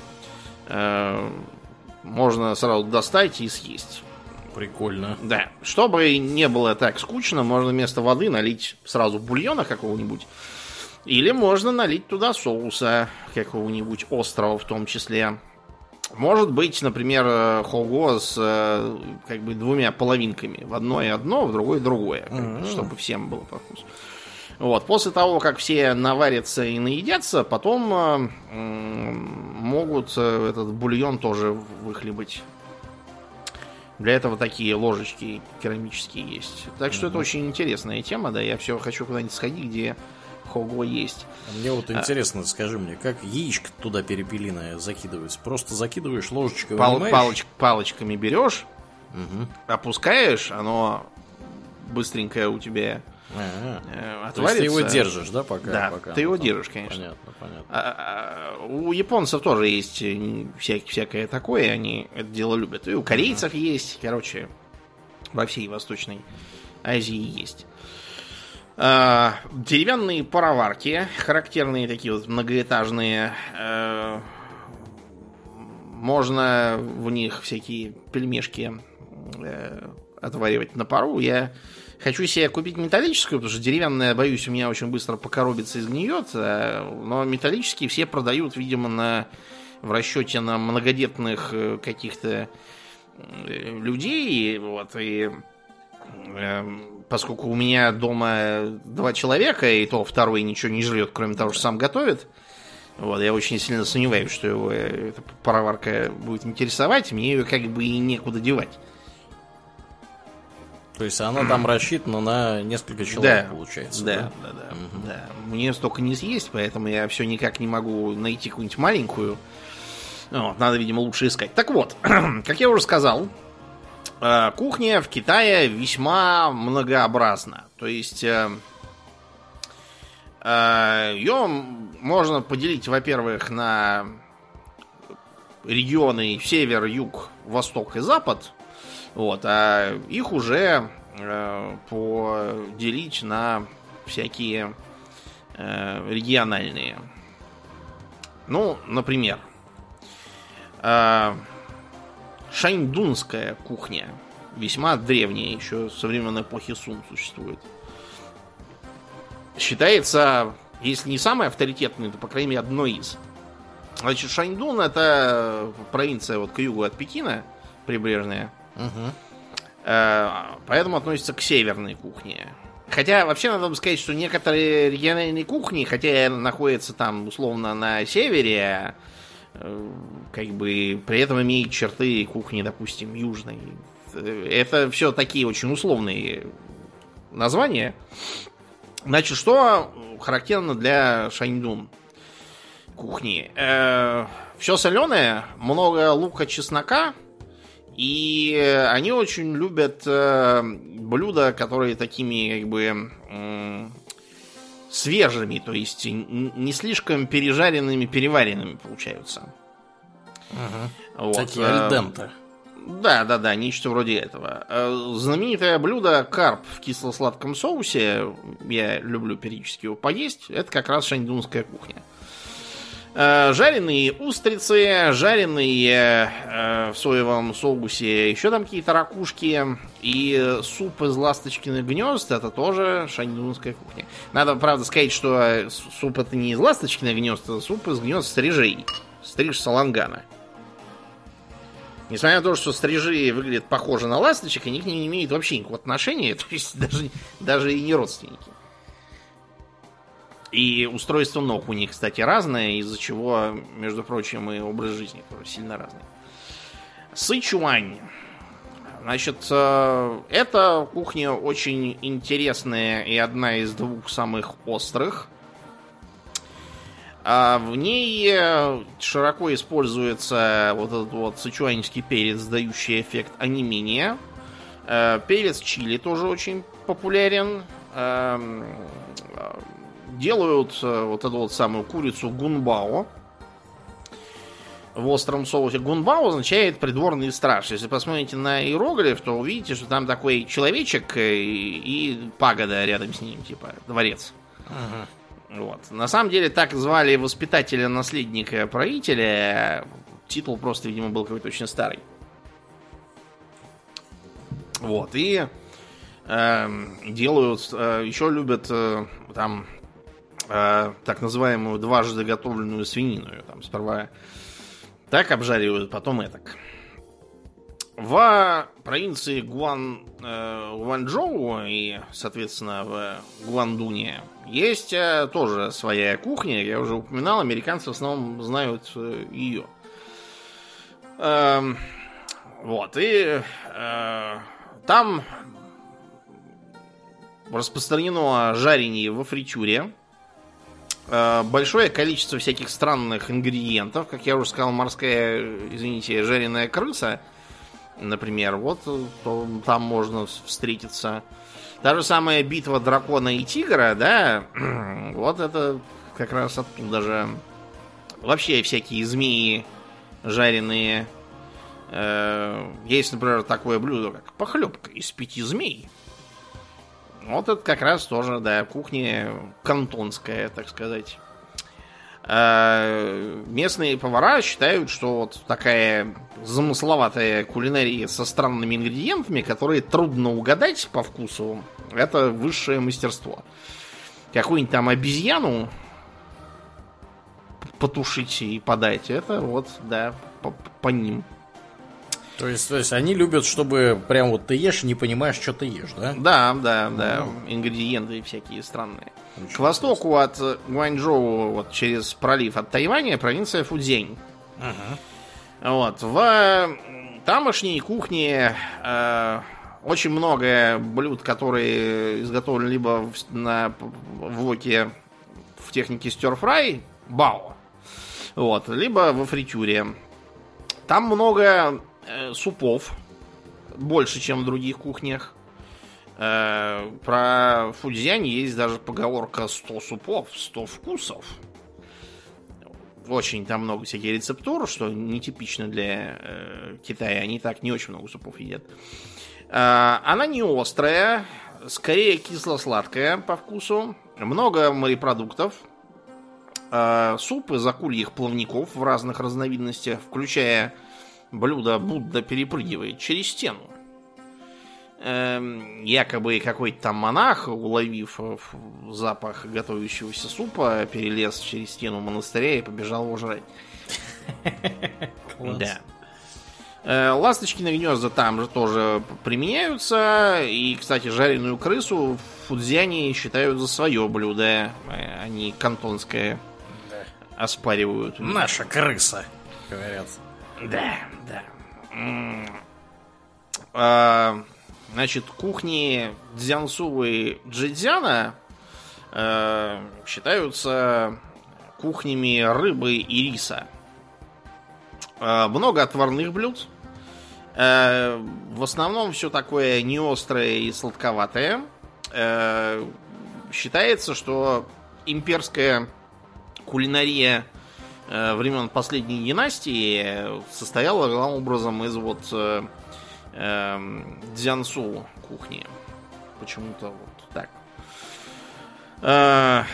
можно сразу достать и съесть. Прикольно. Да. Чтобы не было так скучно, можно вместо воды налить сразу бульона какого-нибудь. Или можно налить туда соуса какого-нибудь острого в том числе. Может быть, например, э, хого с э, как бы двумя половинками. В одно и одно, в другое другое. Mm-hmm. Чтобы всем было по вкусу. Вот. После того, как все наварятся и наедятся, потом э, могут э, этот бульон тоже выхлебать. Для этого такие ложечки керамические есть. Так что mm-hmm. это очень интересная тема, да. Я все хочу куда-нибудь сходить, где Хого есть. А мне вот интересно, а, скажи мне, как яичко туда перепелиное закидывается? Просто закидываешь ложечкой, пал, палоч, палочками берешь, угу. опускаешь, оно быстренько у тебя а-а-а. Э, То есть ты его держишь, да, пока? Да, пока ты его держишь, конечно. Понятно, понятно. А, а, у японцев тоже есть вся, всякое такое, они это дело любят. И у корейцев uh-huh. есть, короче, во всей Восточной Азии есть. А, деревянные пароварки, характерные такие вот многоэтажные. А, можно в них всякие пельмешки а, отваривать на пару. Я хочу себе купить металлическую, потому что деревянная, боюсь, у меня очень быстро покоробится и сгниет. Но металлические все продают, видимо, на, в расчете на многодетных э, каких-то э, людей. Вот, и Эм, поскольку у меня дома два человека, и то второй ничего не жрет, кроме того, что сам готовит, вот, я очень сильно сомневаюсь, что его э, эта пароварка будет интересовать, мне ее как бы и некуда девать. То есть она там рассчитана на несколько человек, да, получается. Да, да, да, да, угу. да. Мне столько не съесть, поэтому я все никак не могу найти какую-нибудь маленькую. Вот, надо, видимо, лучше искать. Так вот, как я уже сказал, Э, кухня в Китае весьма многообразна. То есть э, э, ее можно поделить, во-первых, на регионы север, юг, восток и запад. Вот, а их уже поделить на всякие региональные. Ну, например, Шаньдунская кухня. Весьма древняя, еще со времен эпохи Сун существует. Считается, если не самый авторитетный, то, по крайней мере, одной из. Значит, Шаньдун это провинция вот к югу от Пекина, прибрежная. Угу. Поэтому относится к северной кухне. Хотя, вообще, надо бы сказать, что некоторые региональные кухни, хотя находятся там, условно, на севере, как бы при этом имеет черты кухни, допустим, южной. Это все такие очень условные названия. Значит, что характерно для Шаньдун кухни? Э, все соленое, много лука, чеснока, и они очень любят э, блюда, которые такими как бы э, свежими, то есть не слишком пережаренными, переваренными получаются. Угу. Вот. Такие э, альденты. Да, да, да, нечто вроде этого. Э, знаменитое блюдо карп в кисло-сладком соусе, я люблю периодически его поесть, это как раз шаньдунская кухня. Э, жареные устрицы, жареные э, в соевом соусе, еще там какие-то ракушки. И суп из ласточкиных гнезд, это тоже шаньдунская кухня. Надо, правда, сказать, что суп это не из ласточкиных гнезд, это суп из гнезд стрижей. Стриж салангана. Несмотря на то, что стрижи выглядят похожи на ласточек, они к ним не имеют вообще никакого отношения, то есть даже, даже и не родственники. И устройство ног у них, кстати, разное, из-за чего, между прочим, и образ жизни тоже сильно разный. Сычуань. Значит, э, эта кухня очень интересная и одна из двух самых острых. А в ней э, широко используется вот этот вот сычуанский перец, дающий эффект онемения. Э, перец чили тоже очень популярен. Делают э, вот эту вот самую курицу гунбао в остром соусе. Гунбао означает придворный страж. Если посмотрите на иероглиф, то увидите, что там такой человечек и, и пагода рядом с ним, типа дворец. Ага. Вот. На самом деле так звали воспитателя наследника правителя. Титул просто, видимо, был какой-то очень старый. Вот, и э, делают, э, еще любят э, там э, так называемую дважды готовленную свинину. Там сперва так обжаривают, потом этак. В провинции Гуан, э, Гуанчжоу и, соответственно, в Гуандуне есть э, тоже своя кухня. Я уже упоминал, американцы в основном знают э, ее. Э, вот, и э, там распространено жарение во фритюре. Э, большое количество всяких странных ингредиентов. Как я уже сказал, морская, извините, жареная крыса, например. Вот то, там можно встретиться. Та же самая битва дракона и тигра, да, вот это как раз оттуда же. Вообще всякие змеи жареные. Э, есть, например, такое блюдо, как похлебка из пяти змей. Вот это как раз тоже, да, кухня кантонская, так сказать. А местные повара считают, что вот такая замысловатая кулинария со странными ингредиентами, которые трудно угадать по вкусу, это высшее мастерство. Какую-нибудь там обезьяну потушить и подать, это вот, да, по, по ним. То есть, то есть они любят, чтобы прям вот ты ешь, не понимаешь, что ты ешь, да? Да, да, да. Ну. Ингредиенты всякие странные. К востоку от Гуанчжоу, вот через пролив от Тайваня, провинция Фудзень. Ага. Вот. В тамошней кухне э, очень много блюд, которые изготовлены либо в, на в воке в технике стерфрай, бао, вот, либо во фритюре. Там много э, супов. Больше, чем в других кухнях. Э, про Фудзянь есть даже поговорка 100 супов, 100 вкусов. Очень там много всяких рецептур, что нетипично для э, Китая. Они так не очень много супов едят. Она не острая, скорее кисло-сладкая по вкусу. Много морепродуктов. Э, суп из акульих плавников в разных разновидностях, включая блюдо Будда перепрыгивает через стену. Эм, якобы какой-то там монах, уловив э, запах готовящегося супа, перелез через стену монастыря и побежал его жрать. Да. Э, Ласточкины гнезда там же тоже применяются. И, кстати, жареную крысу в Фудзяне считают за свое блюдо. Э, они кантонское оспаривают. Наша крыса, говорят. Да, да. А, значит, кухни Дзянсу и Джидзяна а, считаются кухнями рыбы и риса. А, много отварных блюд. А, в основном все такое неострое и сладковатое. А, считается, что имперская кулинария Э, времен последней династии состояла главным образом из вот э, э, дзянсу кухни. Почему-то вот так. Э,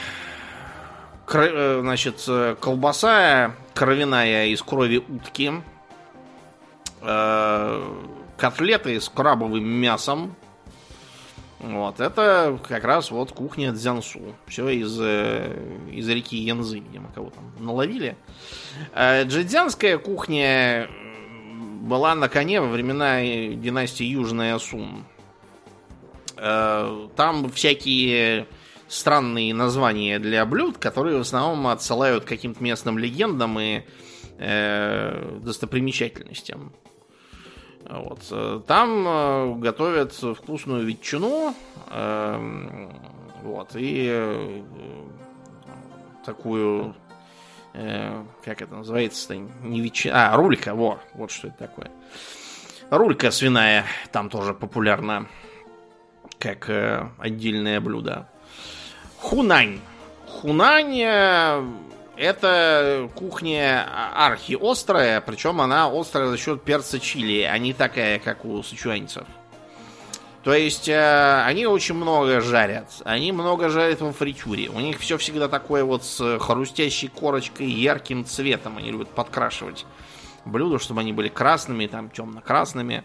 кр, э, значит, колбаса кровяная из крови утки. Э, котлеты с крабовым мясом. Вот, это как раз вот кухня Дзянсу. Все из, э, из реки Янзы, видимо, кого там наловили. Э, джидзянская кухня была на коне во времена династии Южная Сун. Э, там всякие странные названия для блюд, которые в основном отсылают к каким-то местным легендам и э, достопримечательностям. Вот. Э, там э, готовят вкусную ветчину. Э, вот. И такую как это называется-то? Не ветчина. А, рулька, во, вот что это такое. Рулька свиная там тоже популярна как отдельное блюдо. Хунань. Хунань это кухня архи-острая, причем она острая за счет перца чили, а не такая, как у сычуанцев. То есть э, они очень много жарят. Они много жарят во фритюре. У них все всегда такое вот с хрустящей корочкой, ярким цветом. Они любят подкрашивать блюда, чтобы они были красными, там темно-красными.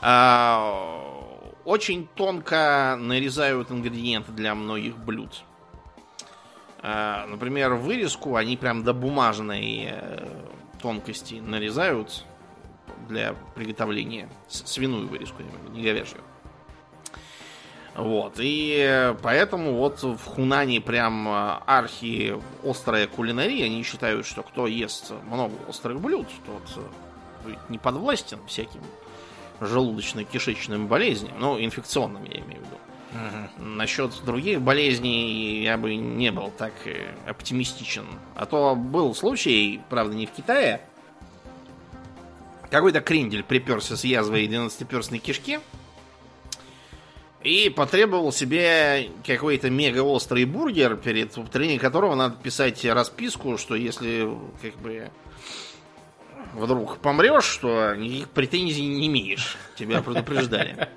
А, очень тонко нарезают ингредиенты для многих блюд. А, например, вырезку они прям до бумажной э, тонкости нарезают для приготовления. Свиную вырезку, не говяжью. Вот. И поэтому вот в Хунане прям э, архи острая кулинария. Они считают, что кто ест много острых блюд, тот э, не подвластен всяким желудочно-кишечным болезням. Ну, инфекционным, я имею в виду. Угу. Насчет других болезней я бы не был так э, оптимистичен. А то был случай, правда, не в Китае. Какой-то крендель приперся с язвой 12-перстной кишки и потребовал себе какой-то мега острый бургер, перед употреблением которого надо писать расписку, что если как бы вдруг помрешь, что никаких претензий не имеешь. Тебя предупреждали.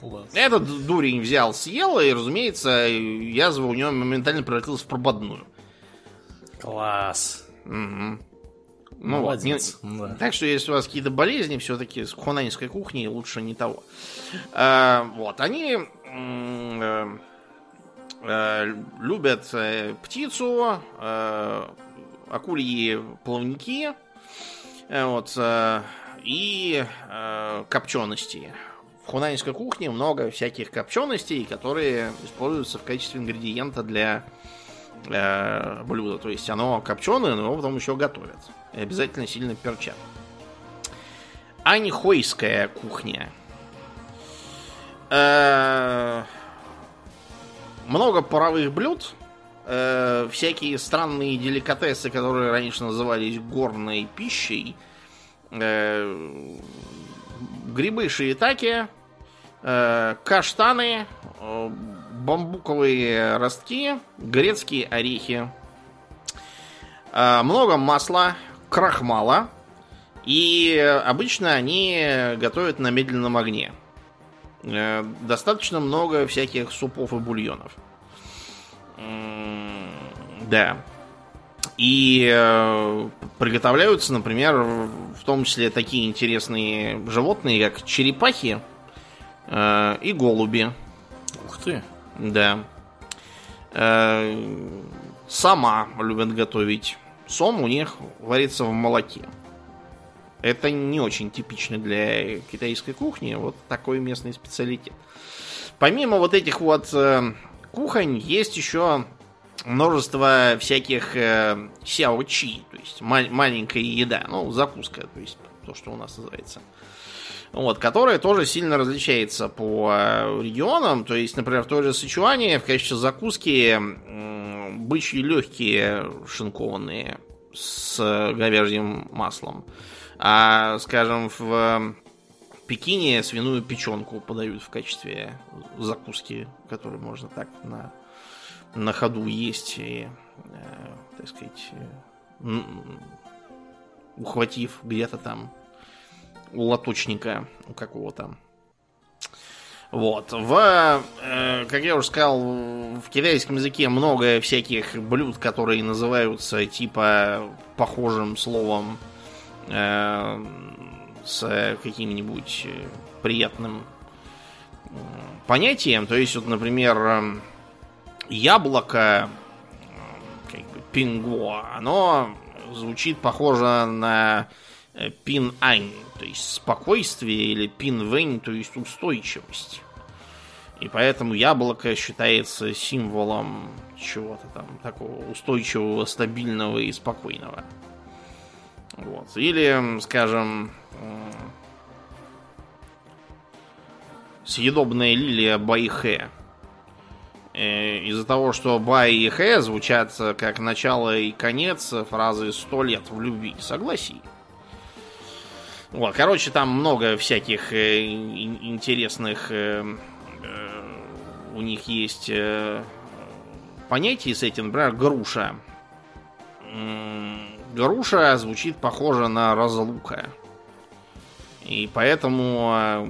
Класс. Этот дурень взял, съел, и, разумеется, язва у него моментально превратилась в прободную. Класс. Угу. Ну, Молодец. Вот, не... да. Так что, если у вас какие-то болезни, все-таки с хунаньской кухней лучше не того. А, вот, они э, э, любят э, птицу, э, акульи плавники, э, вот, э, и э, копчености. В хунаньской кухне много всяких копченостей, которые используются в качестве ингредиента для э, блюда. То есть оно копченое, но его потом еще готовят. И обязательно сильно перчат. Аньхойская кухня. Э, много паровых блюд. Э, всякие странные деликатесы, которые раньше назывались горной пищей. Э, грибы шиитаки. Э, каштаны. Э, бамбуковые ростки. Грецкие орехи. Э, много масла крахмала. И обычно они готовят на медленном огне. Достаточно много всяких супов и бульонов. Да. И э, приготовляются, например, в том числе такие интересные животные, как черепахи э, и голуби. Ух ты. Да. Сама любят готовить сом у них варится в молоке. Это не очень типично для китайской кухни, вот такой местный специалитет. Помимо вот этих вот э, кухонь, есть еще множество всяких э, сяо-чи, то есть ма- маленькая еда, ну, закуска, то есть то, что у нас называется. Вот, которая тоже сильно различается по э, регионам. То есть, например, в той же Сычуане в качестве закуски бычьи легкие шинкованные с говяжьим маслом. А, скажем, в Пекине свиную печенку подают в качестве закуски, которую можно так на, на ходу есть и, э, так сказать, ухватив где-то там у лоточника у какого-то. Вот. В, э, как я уже сказал, в китайском языке много всяких блюд, которые называются типа похожим словом э, с каким-нибудь приятным понятием. То есть, вот, например, э, яблоко, э, как бы пинго, оно звучит похоже на пин-ань, то есть спокойствие, или пин-вэнь, то есть устойчивость. И поэтому яблоко считается символом чего-то там такого устойчивого, стабильного и спокойного. Вот. Или, скажем, съедобная лилия Байхэ. Э, из-за того, что Бай и Хэ звучат как начало и конец фразы «сто лет в любви и согласии». Вот, короче, там много всяких э, интересных э, у них есть понятий с этим, например, груша. Груша звучит похоже на разлука. И поэтому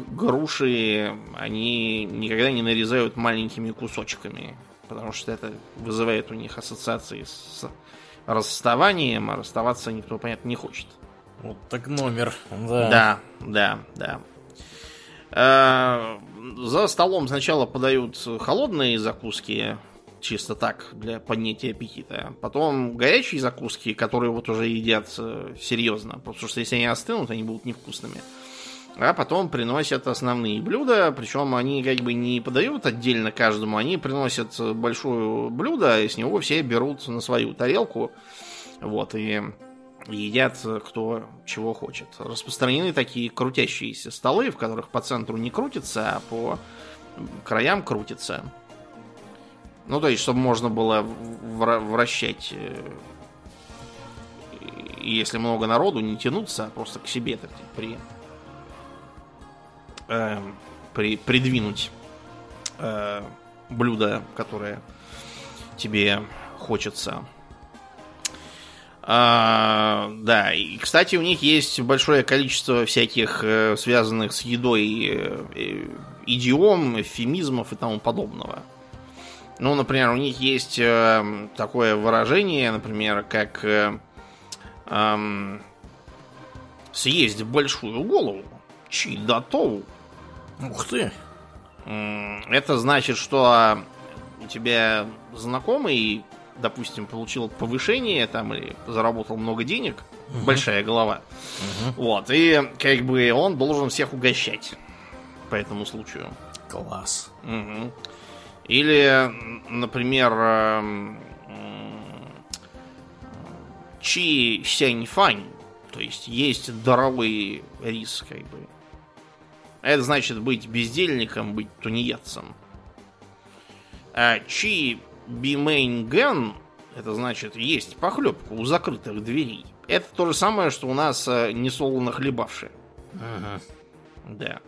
груши они никогда не нарезают маленькими кусочками. Потому что это вызывает у них ассоциации с расставанием, а расставаться никто, понятно, не хочет. Вот так номер, да. Да, да, да. Э, за столом сначала подают холодные закуски, чисто так, для поднятия аппетита. Потом горячие закуски, которые вот уже едят э, серьезно, потому что если они остынут, они будут невкусными. А потом приносят основные блюда, причем они как бы не подают отдельно каждому, они приносят большое блюдо, и с него все берут на свою тарелку. Вот, и едят кто чего хочет. Распространены такие крутящиеся столы, в которых по центру не крутится, а по краям крутится. Ну, то есть, чтобы можно было вращать, э, если много народу, не тянуться, а просто к себе так при, э, при придвинуть э, блюдо, которое тебе хочется. А, да, и, кстати, у них есть большое количество всяких э, связанных с едой э, идиом, эвфемизмов и тому подобного. Ну, например, у них есть э, такое выражение, например, как э, э, съесть большую голову, чидатоу. Ух ты! Это значит, что у тебя знакомый допустим, получил повышение там или заработал много денег, угу. большая голова. Угу. Вот, и как бы он должен всех угощать по этому случаю. Класс. Угу. Или, например, эм, Чи Сянь Фань, то есть есть здоровый рис, как бы. Это значит быть бездельником, быть тунеядцем. А 吃闭门羹, это значит есть похлебку у закрытых дверей. Это то же самое, что у нас э, несолоно хлебавшие. Ага. Да.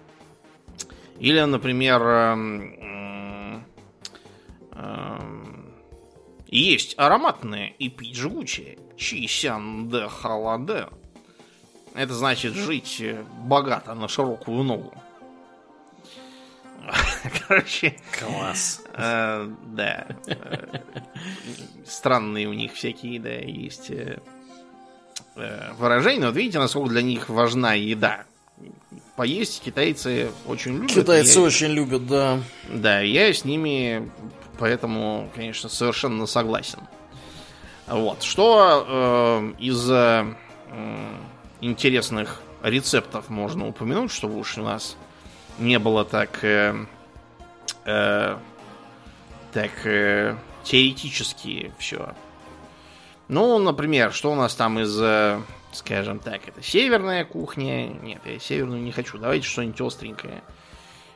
Или, например, есть ароматные и пить жгучее. 吃香的喝辣的. Это значит жить э, богато на широкую ногу. Короче. Класс. Э, да. Э, странные у них всякие, да, есть э, э, выражения. Вот видите, насколько для них важна еда. Поесть китайцы очень любят. Китайцы я... очень любят, да. Да, я с ними поэтому, конечно, совершенно согласен. Вот. Что э, из э, интересных рецептов можно упомянуть, чтобы уж у нас не было так, э, э, так э, теоретически все. Ну, например, что у нас там из, э, скажем так, это северная кухня. Нет, я северную не хочу. Давайте что-нибудь остренькое,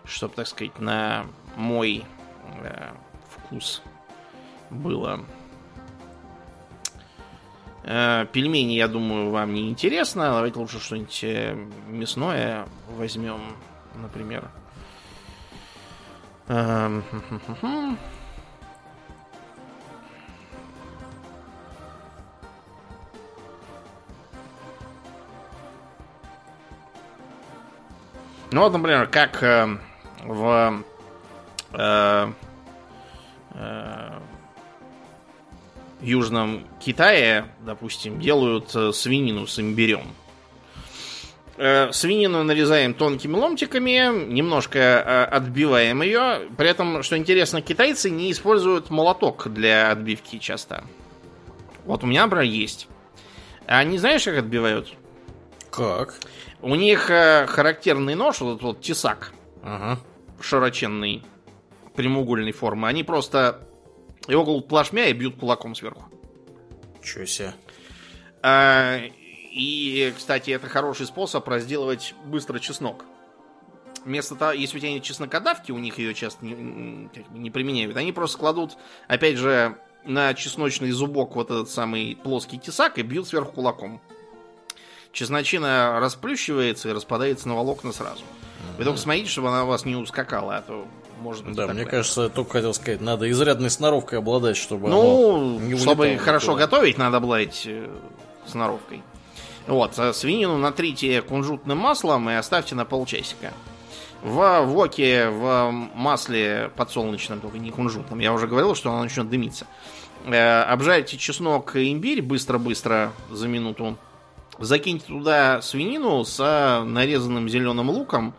чтобы, так сказать, на мой э, вкус было. Э, пельмени, я думаю, вам не интересно. Давайте лучше что-нибудь э, мясное возьмем например. Эм, ну вот, например, как э, в э, Южном Китае, допустим, делают э, свинину с имбирем. Э, свинину нарезаем тонкими ломтиками, немножко э, отбиваем ее. При этом, что интересно, китайцы не используют молоток для отбивки часто. Вот у меня, например, есть. А не знаешь, как отбивают? Как? У них характерный нож, вот этот вот тесак. Ага. Широченный, прямоугольной формы. Они просто его кладут плашмя и бьют кулаком сверху. Чё себе. А, и, кстати, это хороший способ разделывать быстро чеснок. Вместо того, если у тебя нет чеснокодавки, у них ее часто не, не применяют, они просто кладут, опять же, на чесночный зубок вот этот самый плоский тесак и бьют сверху кулаком. Чесночина расплющивается и распадается на волокна сразу. Вы только смотрите, чтобы она у вас не ускакала, а то может быть. Да, мне кажется, я только хотел сказать, надо изрядной сноровкой обладать, чтобы. Ну, не чтобы хорошо готовить, надо обладать э, сноровкой. Вот, э, свинину натрите кунжутным маслом и оставьте на полчасика. В воке, в масле подсолнечном, только не кунжутном, я уже говорил, что оно начнет дымиться. Э, обжарьте чеснок и имбирь быстро-быстро за минуту. Закиньте туда свинину с нарезанным зеленым луком,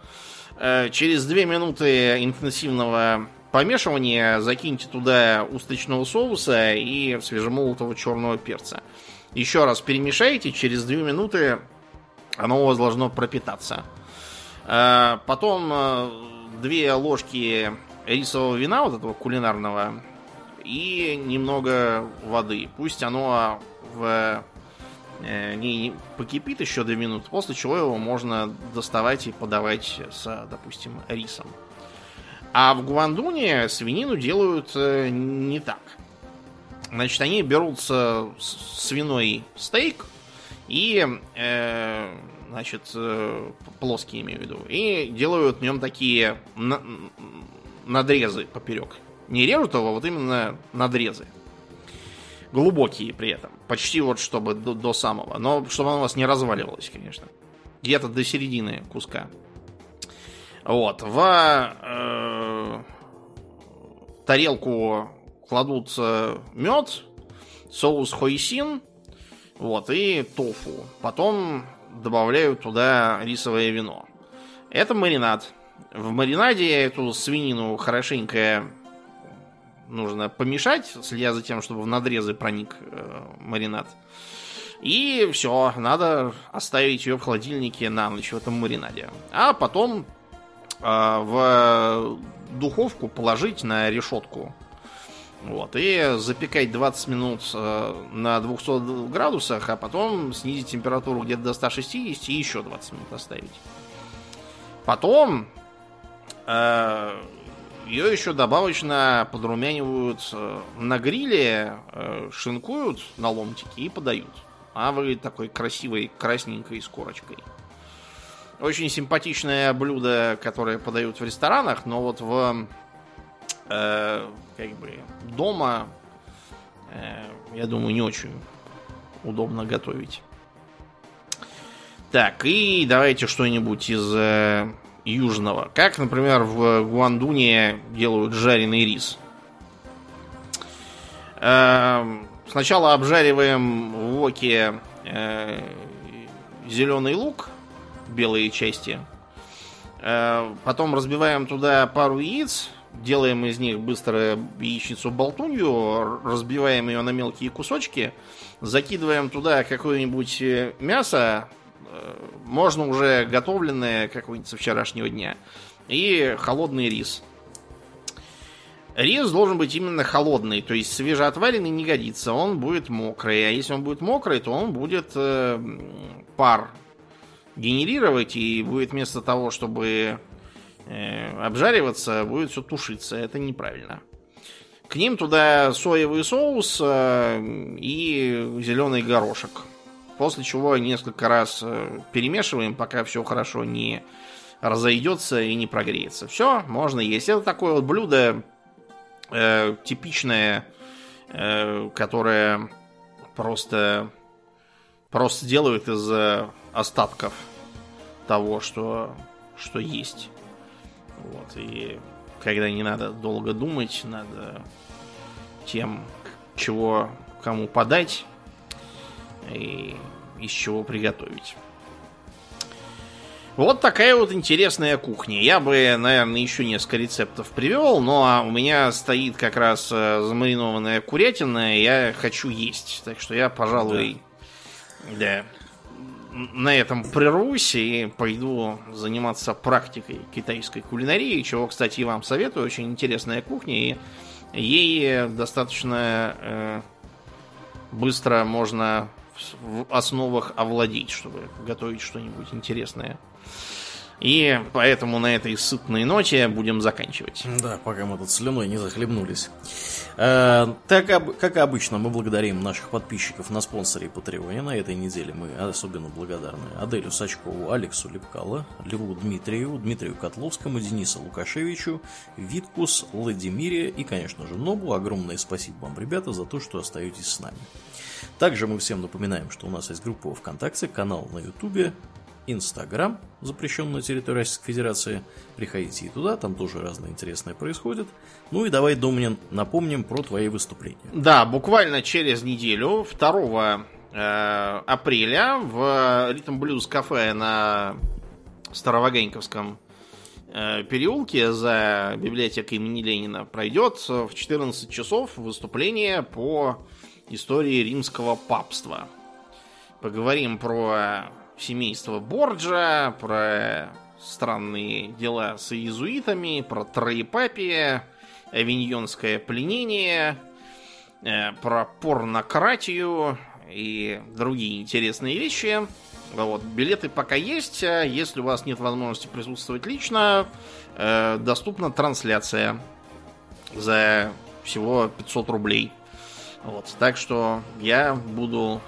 через две минуты интенсивного помешивания закиньте туда усточного соуса и свежемолотого черного перца. Еще раз перемешайте, через две минуты оно у вас должно пропитаться. Э, потом э, две ложки рисового вина, вот этого кулинарного, и немного воды. Пусть оно в э, не покипит еще две минуты, после чего его можно доставать и подавать с, допустим, рисом. А в Гуандуне свинину делают не так. Значит, они берут свиной стейк и, э, значит, э, плоский имею в виду, и делают в нем такие на надрезы поперек. Не режут его, вот именно надрезы. Глубокие при этом. Почти вот чтобы до, до самого. Но чтобы оно у вас не разваливалось, конечно. Где-то до середины куска. Вот. В э, тарелку кладут мед, соус хойсин, вот, и тофу. Потом добавляют туда рисовое вино. Это маринад. В маринаде эту свинину хорошенько нужно помешать, следя за тем, чтобы в надрезы проник э, маринад. И все, надо оставить ее в холодильнике на ночь в этом маринаде. А потом э, в духовку положить на решетку вот, и запекать 20 минут э, на 200 градусах, а потом снизить температуру где-то до 160 и еще 20 минут оставить. Потом э, ее еще добавочно подрумянивают э, на гриле, э, шинкуют на ломтики и подают. А вы такой красивой, красненькой с корочкой. Очень симпатичное блюдо, которое подают в ресторанах, но вот в э, как бы дома, э, я думаю, не очень удобно готовить. Так, и давайте что-нибудь из э, южного. Как, например, в Гуандуне делают жареный рис. Э, сначала обжариваем в воке э, зеленый лук, белые части. Э, потом разбиваем туда пару яиц, делаем из них быстро яичницу болтунью, разбиваем ее на мелкие кусочки, закидываем туда какое-нибудь э, мясо, можно уже готовленное какое-нибудь со вчерашнего дня, и холодный рис. Рис должен быть именно холодный, то есть свежеотваренный не годится, он будет мокрый. А если он будет мокрый, то он будет э, пар генерировать, и будет вместо того, чтобы Э, обжариваться, будет все тушиться. Это неправильно. К ним туда соевый соус э, и зеленый горошек. После чего несколько раз э, перемешиваем, пока все хорошо не разойдется и не прогреется. Все, можно есть. Это такое вот блюдо э, типичное, э, которое просто, просто делают из остатков того, что, что есть. Вот, и когда не надо долго думать, надо тем, чего кому подать и из чего приготовить. Вот такая вот интересная кухня. Я бы, наверное, еще несколько рецептов привел, но у меня стоит как раз э, замаринованная курятина, и я хочу есть. Так что я, пожалуй, да, да на этом прервусь и пойду заниматься практикой китайской кулинарии, чего, кстати, вам советую. Очень интересная кухня, и ей достаточно э, быстро можно в основах овладеть, чтобы готовить что-нибудь интересное. И поэтому на этой сытной ноте будем заканчивать. Да, пока мы тут слюной не захлебнулись. Э, так, как обычно, мы благодарим наших подписчиков на спонсоре Патреоне. На этой неделе мы особенно благодарны Аделю Сачкову, Алексу Лепкало, Льву Дмитрию, Дмитрию Котловскому, Денису Лукашевичу, Виткус, Владимире и, конечно же, Нобу. Огромное спасибо вам, ребята, за то, что остаетесь с нами. Также мы всем напоминаем, что у нас есть группа ВКонтакте, канал на Ютубе, Инстаграм, запрещенный на территории Российской Федерации. Приходите и туда, там тоже разное интересное происходит. Ну и давай, Домнин, напомним про твои выступления. Да, буквально через неделю, 2 э, апреля, в Ритм Блюз кафе на Старовагеньковском э, переулке за библиотекой имени Ленина пройдет в 14 часов выступление по истории римского папства. Поговорим про семейство Борджа, про странные дела с иезуитами, про троепапие, авиньонское пленение, э, про порнократию и другие интересные вещи. Вот, билеты пока есть. Если у вас нет возможности присутствовать лично, э, доступна трансляция за всего 500 рублей. Вот, так что я буду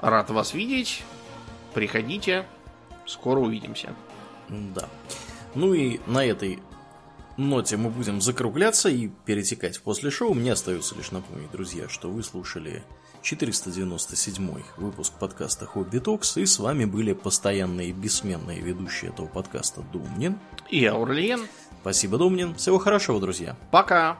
рад вас видеть. Приходите. Скоро увидимся. Да. Ну и на этой ноте мы будем закругляться и перетекать после шоу. Мне остается лишь напомнить, друзья, что вы слушали 497 выпуск подкаста Хобби Токс, и с вами были постоянные и бессменные ведущие этого подкаста Думнин и Аурлиен. Спасибо, Думнин. Всего хорошего, друзья. Пока.